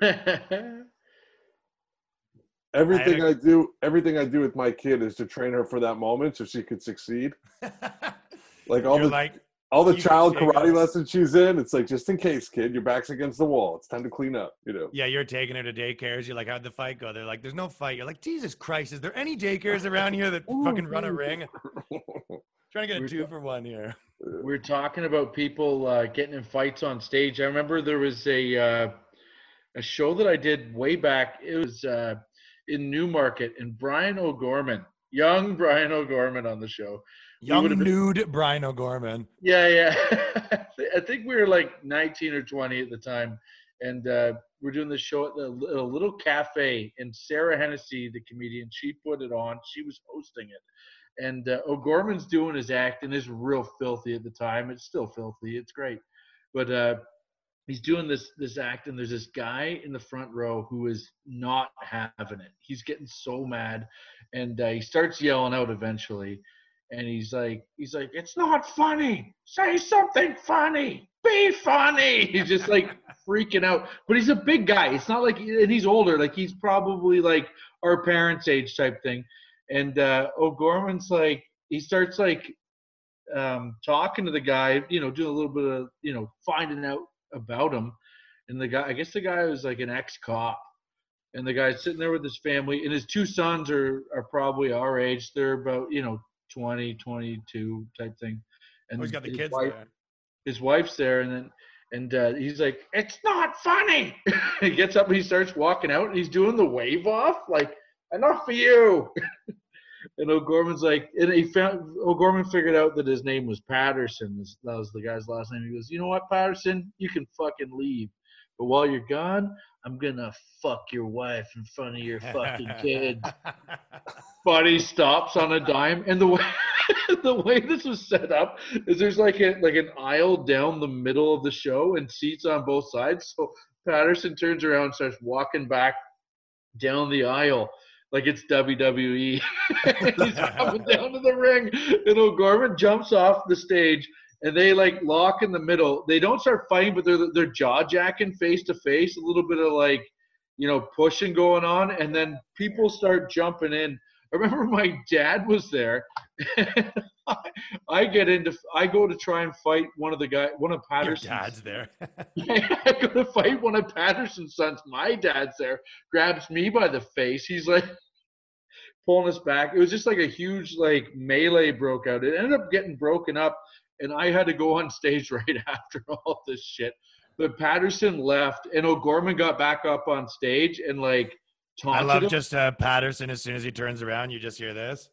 Everything I- I, do, everything I do with my kid is to train her for that moment so she could succeed. Like all You're the like, all the child karate lessons she's in, it's like just in case, kid, your back's against the wall. It's time to clean up. You know. yeah, you're taking her to daycares. You're like, how'd the fight go? They're like, there's no fight. You're like, Jesus Christ, is there any daycares around here that fucking run a ring? Trying to get a two for one here. We're talking about people uh, getting in fights on stage. I remember there was a uh, a show that I did way back. It was uh, in Newmarket, and Brian O'Gorman, young Brian O'Gorman, on the show. Young been- nude Brian O'Gorman. Yeah, yeah. I think we were like 19 or 20 at the time, and uh, we're doing the show at the, a little cafe. And Sarah Hennessy, the comedian, she put it on. She was hosting it, and uh, O'Gorman's doing his act, and it's real filthy at the time. It's still filthy. It's great, but uh, he's doing this this act, and there's this guy in the front row who is not having it. He's getting so mad, and uh, he starts yelling out eventually and he's like he's like it's not funny. Say something funny. Be funny. He's just like freaking out. But he's a big guy. It's not like and he's older. Like he's probably like our parents age type thing and uh o'gorman's like he starts like um talking to the guy you know doing a little bit of you know finding out about him. And the guy i guess the guy was like an ex-cop. And the guy's sitting there with his family and his two sons are are probably our age. They're about you know 20 22 type thing. And Oh, he's got the kids wife, there. his wife's there and then and uh, he's like it's not funny. He gets up and he starts walking out and he's doing the wave off like enough for you. And o'gorman's like and he found o'gorman figured out that his name was patterson. That was the guy's last name. He goes you know what patterson? You can fucking leave. But while you're gone i'm gonna fuck your wife in front of your fucking kids. But he stops on a dime. And the way the way this was set up is there's like a like an aisle down the middle of the show and seats on both sides. So patterson turns around and starts walking back down the aisle like it's WWE. He's coming down to the ring, and O'Gorman jumps off the stage, and they like lock in the middle. They don't start fighting, but they're they're jaw jacking face to face, a little bit of like, you know, pushing going on, and then people start jumping in. I remember my dad was there. I, I get into, I go to try and fight one of the guy, one of Your Patterson's. dad's there. I go to fight one of Patterson's sons. My dad's there, grabs me by the face. He's like pulling us back. It was just like a huge like melee broke out. It ended up getting broken up, and I had to go on stage right after all this shit. But Patterson left, and O'Gorman got back up on stage and like I love just uh, Patterson. As soon as he turns around, you just hear this.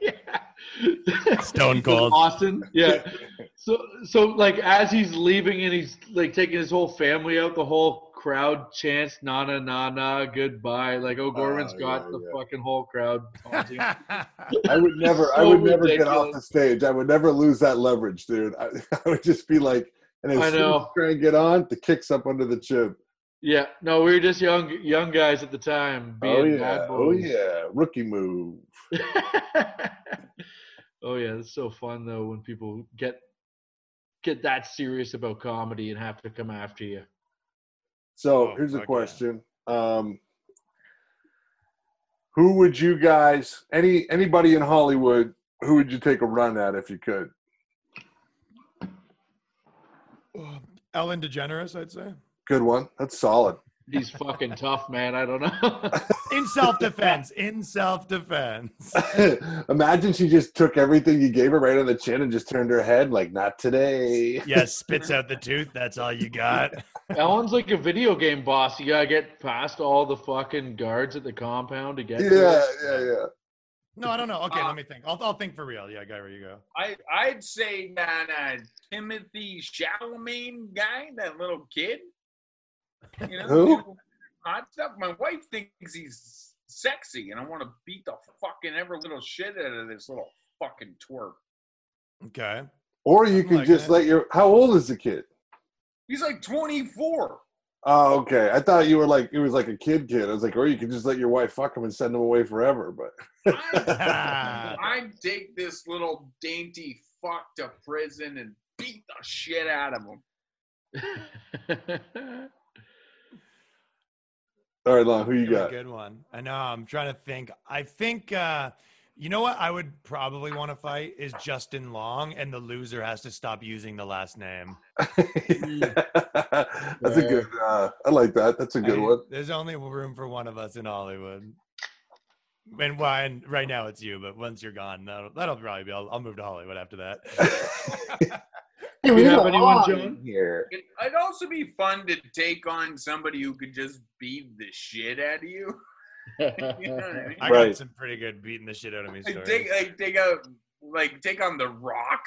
Yeah. Stone cold. Austin. Yeah. So so like as he's leaving and he's like taking his whole family out, the whole crowd chants "na na na na goodbye." Like O'Gorman's Oh, uh, got yeah, the yeah. fucking whole crowd I would never, I So would never get off the stage. I would never lose that leverage, dude. I, I would just be like, and as I soon as know. you try and get on, the kicks up under the chin. yeah, no, we were just young young guys at the time. Oh yeah, oh yeah, rookie move. oh yeah, it's so fun though when people get get that serious about comedy and have to come after you. So Oh, here's a question: um, Who would you guys, any anybody in Hollywood, who would you take a run at if you could? Ellen DeGeneres, I'd say. Good one. That's solid. He's fucking tough, man. I don't know. In self defense. in self defense. Imagine she just took everything you gave her right on the chin and just turned her head like, "Not today." Yeah, spits out the tooth. That's all you got. Ellen's like a video game boss. You gotta get past all the fucking guards at the compound to get. Yeah, to yeah, yeah. No, I don't know. Okay, Uh, let me think. I'll, I'll think for real. Yeah, guy, where you go? I I'd say that uh, Timothée Chalamet guy, that little kid. You know, Who? hot stuff. My wife thinks he's sexy, and I want to beat the fucking ever little shit out of this little fucking twerp. Okay. Or you can like just that. let your. How old is the kid? He's like 24. Oh, okay. I thought you were like it was like a kid kid. I was like, or you could just let your wife fuck him and send him away forever. But I'd, I'd take this little dainty fuck to prison and beat the shit out of him. all right, Long, who you Give a got? Good one. I know. I'm trying to think. I think, uh, you know what I would probably want to fight is Justin Long, and the loser has to stop using the last name. That's a good. Uh, I like that. That's a good I- one. There's only room for one of us in Hollywood. And, why? and right now it's you, but once you're gone, that'll, that'll probably be. I'll, I'll move to Hollywood after that. Do you have anyone, John? Here. It, it'd also be fun to take on somebody who could just beat the shit out of you. You know I mean? I Right. got some pretty good beating the shit out of me Like stories. take like take out like take on the Rock.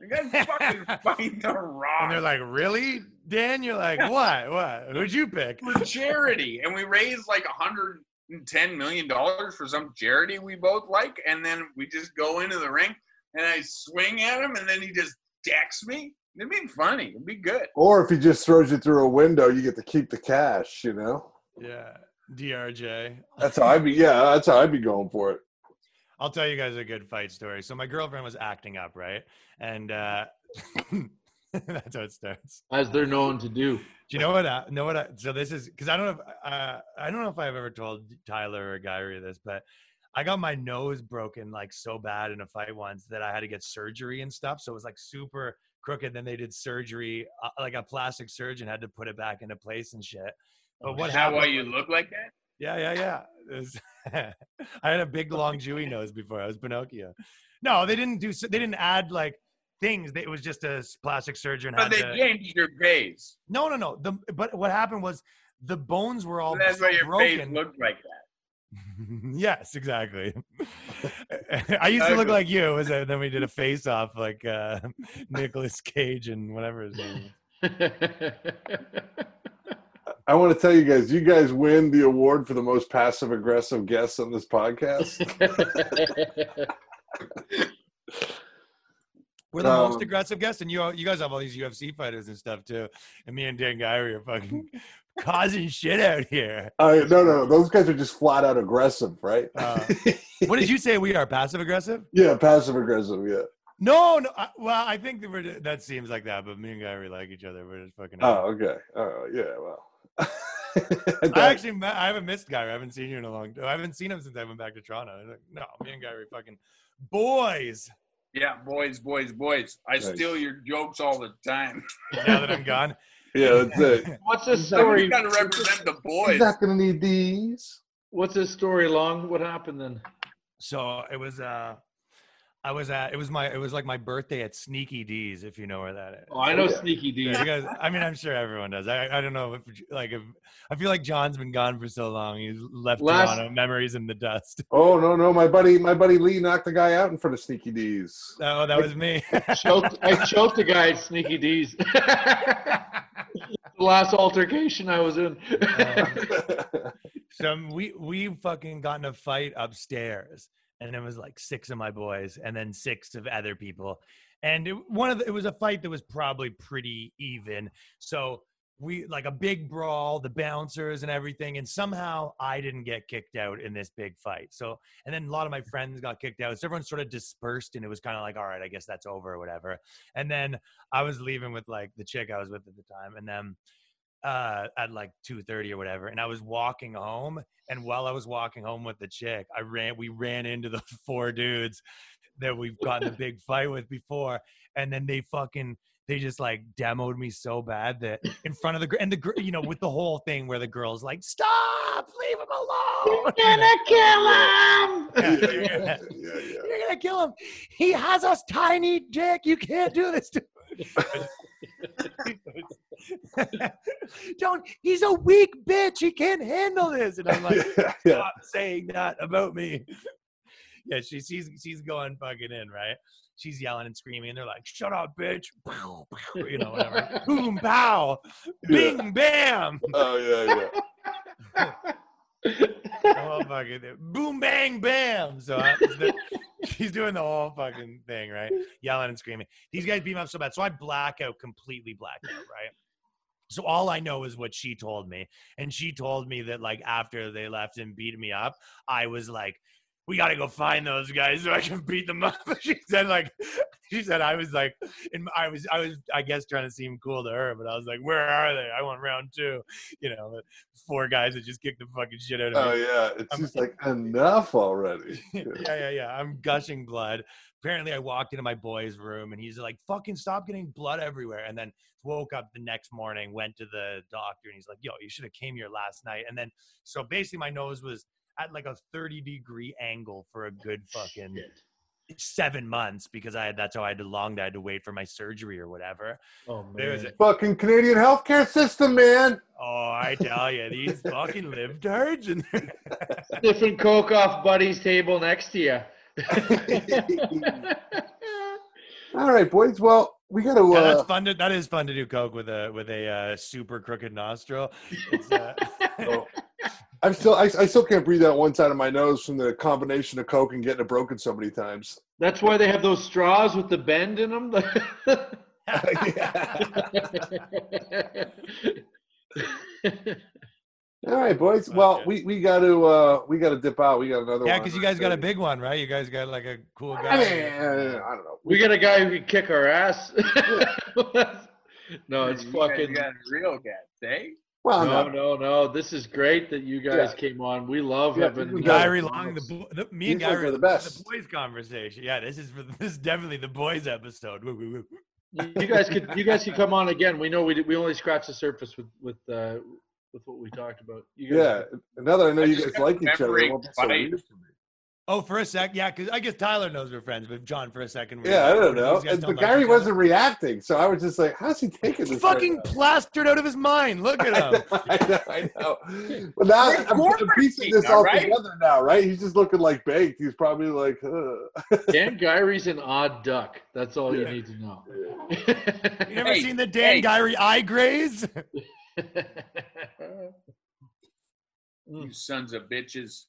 You guys fucking fight the Rock and they're like, "Really, Dan?" You're like, "What? What? Who'd you pick?" for charity, and we raised like a hundred and ten million dollars for some charity we both like, and then we just go into the ring and I swing at him, and then he just decks me. It'd be funny. It'd be good. Or if he just throws you through a window, you get to keep the cash. You know. Yeah, DRJ. That's how I'd be. Yeah, that's how I'd be going for it. I'll tell you guys a good fight story. So my girlfriend was acting up, right? And uh that's how it starts. As they're known to do. Do you know what? I, know what? I, so this is because I don't know. If, uh, I don't know if I've ever told Tyler or Gary this, but I got my nose broken like so bad in a fight once that I had to get surgery and stuff. So it was like super crooked. Then they did surgery, uh, like a plastic surgeon had to put it back into place and shit. But what Is that happened? why you look like that? Yeah, yeah, yeah. Was- I had a big, long, Jewy nose before. I was Pinocchio. No, they didn't do. They didn't add like things. It was just a plastic surgeon. But they to, changed your face. no, no, no. The but what happened was the bones were all So that's why your face looked like that. yes, exactly. I used to look like you. Was then we did a face off like uh, Nicolas Cage and whatever his name. I want to tell you guys, you guys win the award for the most passive aggressive guests on this podcast. We're the most Um, aggressive guests, and you all- you guys have all these UFC fighters and stuff too. And me and Dan Guiry are fucking causing shit out here. Uh, no, no, no. Those guys are just flat out aggressive, right? Uh, What did you say we are? Passive aggressive? yeah, passive aggressive. Yeah. No, no. I, well, I think that, we're, that seems like that, but me and Gary like each other. We're just fucking. Oh, okay. Oh, yeah. Well. I actually met, I haven't missed Gary. I haven't seen you in a long time. I haven't seen him since I went back to Toronto. I'm like, no, me and Gary are fucking boys. Yeah, boys, boys, boys. I Nice. steal your jokes all the time. Now that I'm gone. Yeah, that's it. What's this You story? gotta represent the boys. He's not gonna need these. What's this story long? What happened then? So it was uh I was at it was my it was like my birthday at Sneaky Dee's, if you know where that is. Oh, I know Yeah. Sneaky Dee's. Yeah, you guys I mean I'm sure everyone does. I I don't know if like if I feel like John's been gone for so long. He's left Last- Toronto memories in the dust. Oh no, no, my buddy, my buddy Lee knocked the guy out in front of Sneaky Dee's. Oh, that was me. choked, I choked a guy at Sneaky Dee's. the last altercation I was in. So we we fucking got in a fight upstairs, and it was like six of my boys, and then six of other people, and it, one of the, it was a fight that was probably pretty even. So we like a big brawl, the bouncers and everything, and somehow I didn't get kicked out in this big fight. So and then a lot of my friends got kicked out. So everyone sort of dispersed, and it was kind of like, all right, I guess that's over or whatever. And then I was leaving with like the chick I was with at the time, and then uh, at like 2.30 or whatever and i was walking home and while i was walking home with the chick i ran we ran into the four dudes that we've gotten a big fight with before and then they fucking they just like demoed me so bad that in front of the gr- and the gr- you know with the whole thing where the girls like stop leave him alone You're gonna kill him. Yeah, you're gonna- yeah, yeah. you're gonna kill him he has a tiny dick you can't do this to don't he's a weak bitch he can't handle this and i'm like yeah, yeah. stop saying that about me. Yeah, she, she's she's going fucking in, right? She's yelling and screaming, and they're like, "Shut up, bitch!" Pow, pow, you know, whatever. Boom, pow, bing, bam. Oh yeah, yeah. Oh, fucking boom, bang, bam. So uh, I, the, she's doing the whole fucking thing, right? Yelling and screaming. These guys beat me up so bad, so I black out, completely black out, right? So all I know is what she told me, and she told me that like after they left and beat me up, I was like, "We got to go find those guys so I can beat them up." she said like, she said I was like, and I was I was I guess trying to seem cool to her, but I was like, "Where are they? I want round two. You know, four guys that just kicked the fucking shit out of Oh me. Oh yeah. It's I'm- just like enough already. yeah, yeah, yeah. I'm gushing blood. Apparently, I walked into my boy's room and he's like, fucking stop getting blood everywhere. And then woke up the next morning, went to the doctor, and he's like, yo, you should have came here last night. And then, so basically, my nose was at like a 30 degree angle for a good fucking seven months because I had that's how I had to long that I had to wait for my surgery or whatever. Oh It was man. Fucking Canadian healthcare system, man. Oh, I tell you, these fucking libtards and Sniffing coke off Buddy's table next to you. All right, boys. Well, we got to. yeah, Uh, that's fun. To, that is fun to do coke with a with a uh, super crooked nostril. It's, uh, oh, I'm still. I, I still can't breathe out one side of my nose from the combination of coke and getting it broken so many times. That's why they have those straws with the bend in them. All right, boys. Well, we, we got to uh we got to dip out. We got another. yeah, one because you on guys got a big one, right? You guys got like a cool guy. I mean, I don't know. we got a guy who can kick our ass. no, it's You guys fucking. got real guys, eh? Well, No, no, no, no. This is great that you guys Yeah. came on. We love Yeah, having you guys- Long, the, the me and These guys Guy are the best. the boys conversation. Yeah, this is for this is definitely the boys episode. Woo, woo, woo. you guys could you guys could come on again. We know we did, we only scratched the surface with with uh, with what we talked about. You yeah. guys, Now that I know I you guys like each other, it remembering won't be so weird for me. Oh, for a sec, yeah, because I guess Tyler knows we're friends, but John, for a second, we're Yeah, I don't know. And- don't But like Gary wasn't reacting, so I was just like, "How's he taking this?" fucking right plastered out of his mind. Look at him. I know, I know. But now Great I'm, I'm piecing this all all right? together now, right? He's just looking like baked. He's probably like, Ugh. Dan Guiry's an odd duck. That's all you need to know. You never Hey, seen the Dan hey. Guiry eye graze? You sons of bitches.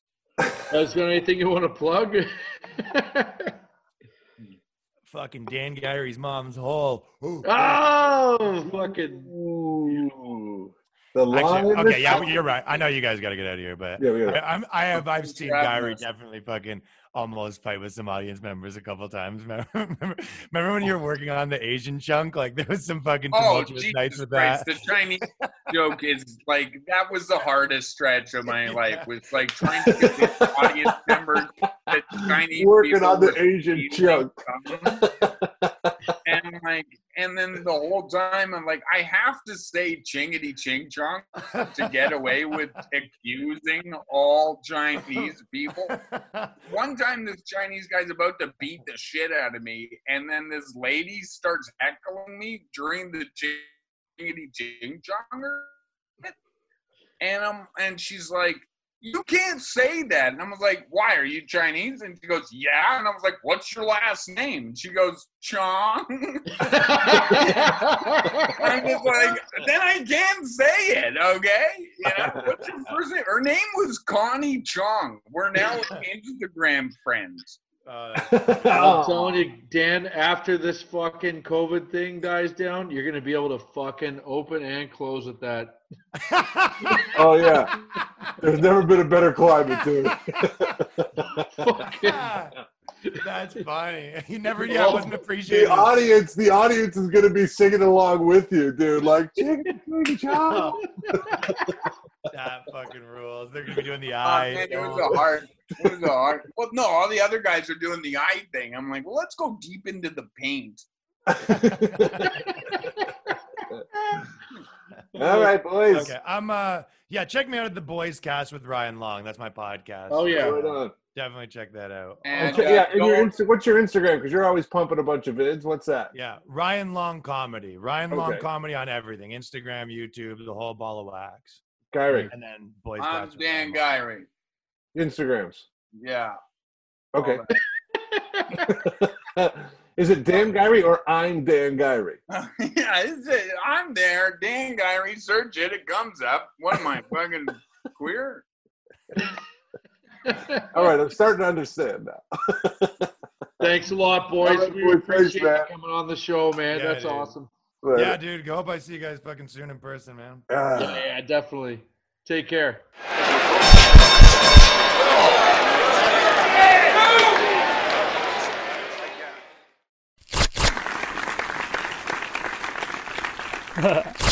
Is there anything you want to plug? Fucking Dan Guiry's mom's hole. Ooh. oh, fucking. Ooh. The line. Actually, okay, this yeah, you're right. I know you guys got to get out of here, but Yeah, we I, I'm, I have I've seen for having Guiry us. definitely fucking almost fight with some audience members a couple times. Remember, remember, remember when you oh. were working on the Asian chunk? Like there was some fucking Oh, tumultuous nights Jesus with Christ. that. The Chinese joke is like, that was the hardest stretch of my life, was like trying to get the audience members that Chinese Working people on the Asian eating chunk. And like and then the whole time I'm like, I have to say chingity ching chong to get away with accusing all Chinese people. One time this Chinese guy's about to beat the shit out of me, and then this lady starts heckling me during the chingity ching chonger. And um and she's like, you can't say that. And I was like, why? Are you Chinese? And she goes, yeah. And I was like, what's your last name? And she goes, Chong. I'm just like, then I can't say it, okay? You know, what's your first name? Her name was Connie Chong. We're now Instagram friends. Uh, I'm telling you, Dan, after this fucking COVID thing dies down, you're gonna be able to fucking open and close with that. oh yeah, there's never been a better climate, dude. That's funny. You never, yeah, I wasn't appreciating. the audience, the audience is gonna be singing along with you, dude. Like chicken, chicken, chow. That fucking rules. They're gonna be doing the Oh, eye. man, it was a hard. It was a hard. Well, no, all the other guys are doing the eye thing. I'm like, well, let's go deep into the paint. All right, boys. Okay, I'm. uh Yeah, check me out at the Boys Cast with Ryan Long. That's my podcast. Oh yeah. Right on. definitely check that out. And Okay, yeah, uh, and your Insta- what's your Instagram? Because you're always pumping a bunch of vids. What's that? Yeah, Ryan Long comedy. Ryan Long Okay. comedy on everything: Instagram, YouTube, the whole ball of wax. Kyrie, And then Boys I'm Cast. with Dan Ryan Guiry. Instagrams. Yeah. Okay. Is it Dan Guiry or I'm Dan Guiry? yeah, it's a, I'm there. Dan Guiry, search it. It comes up. What am I, fucking queer? All right, I'm starting to understand now. Thanks a lot, boys. All right, we boys, appreciate you coming on the show, man. Yeah, That's dude. awesome. Yeah, dude. Go hope I see you guys fucking soon in person, man. Ah. Yeah, yeah, definitely. Take care.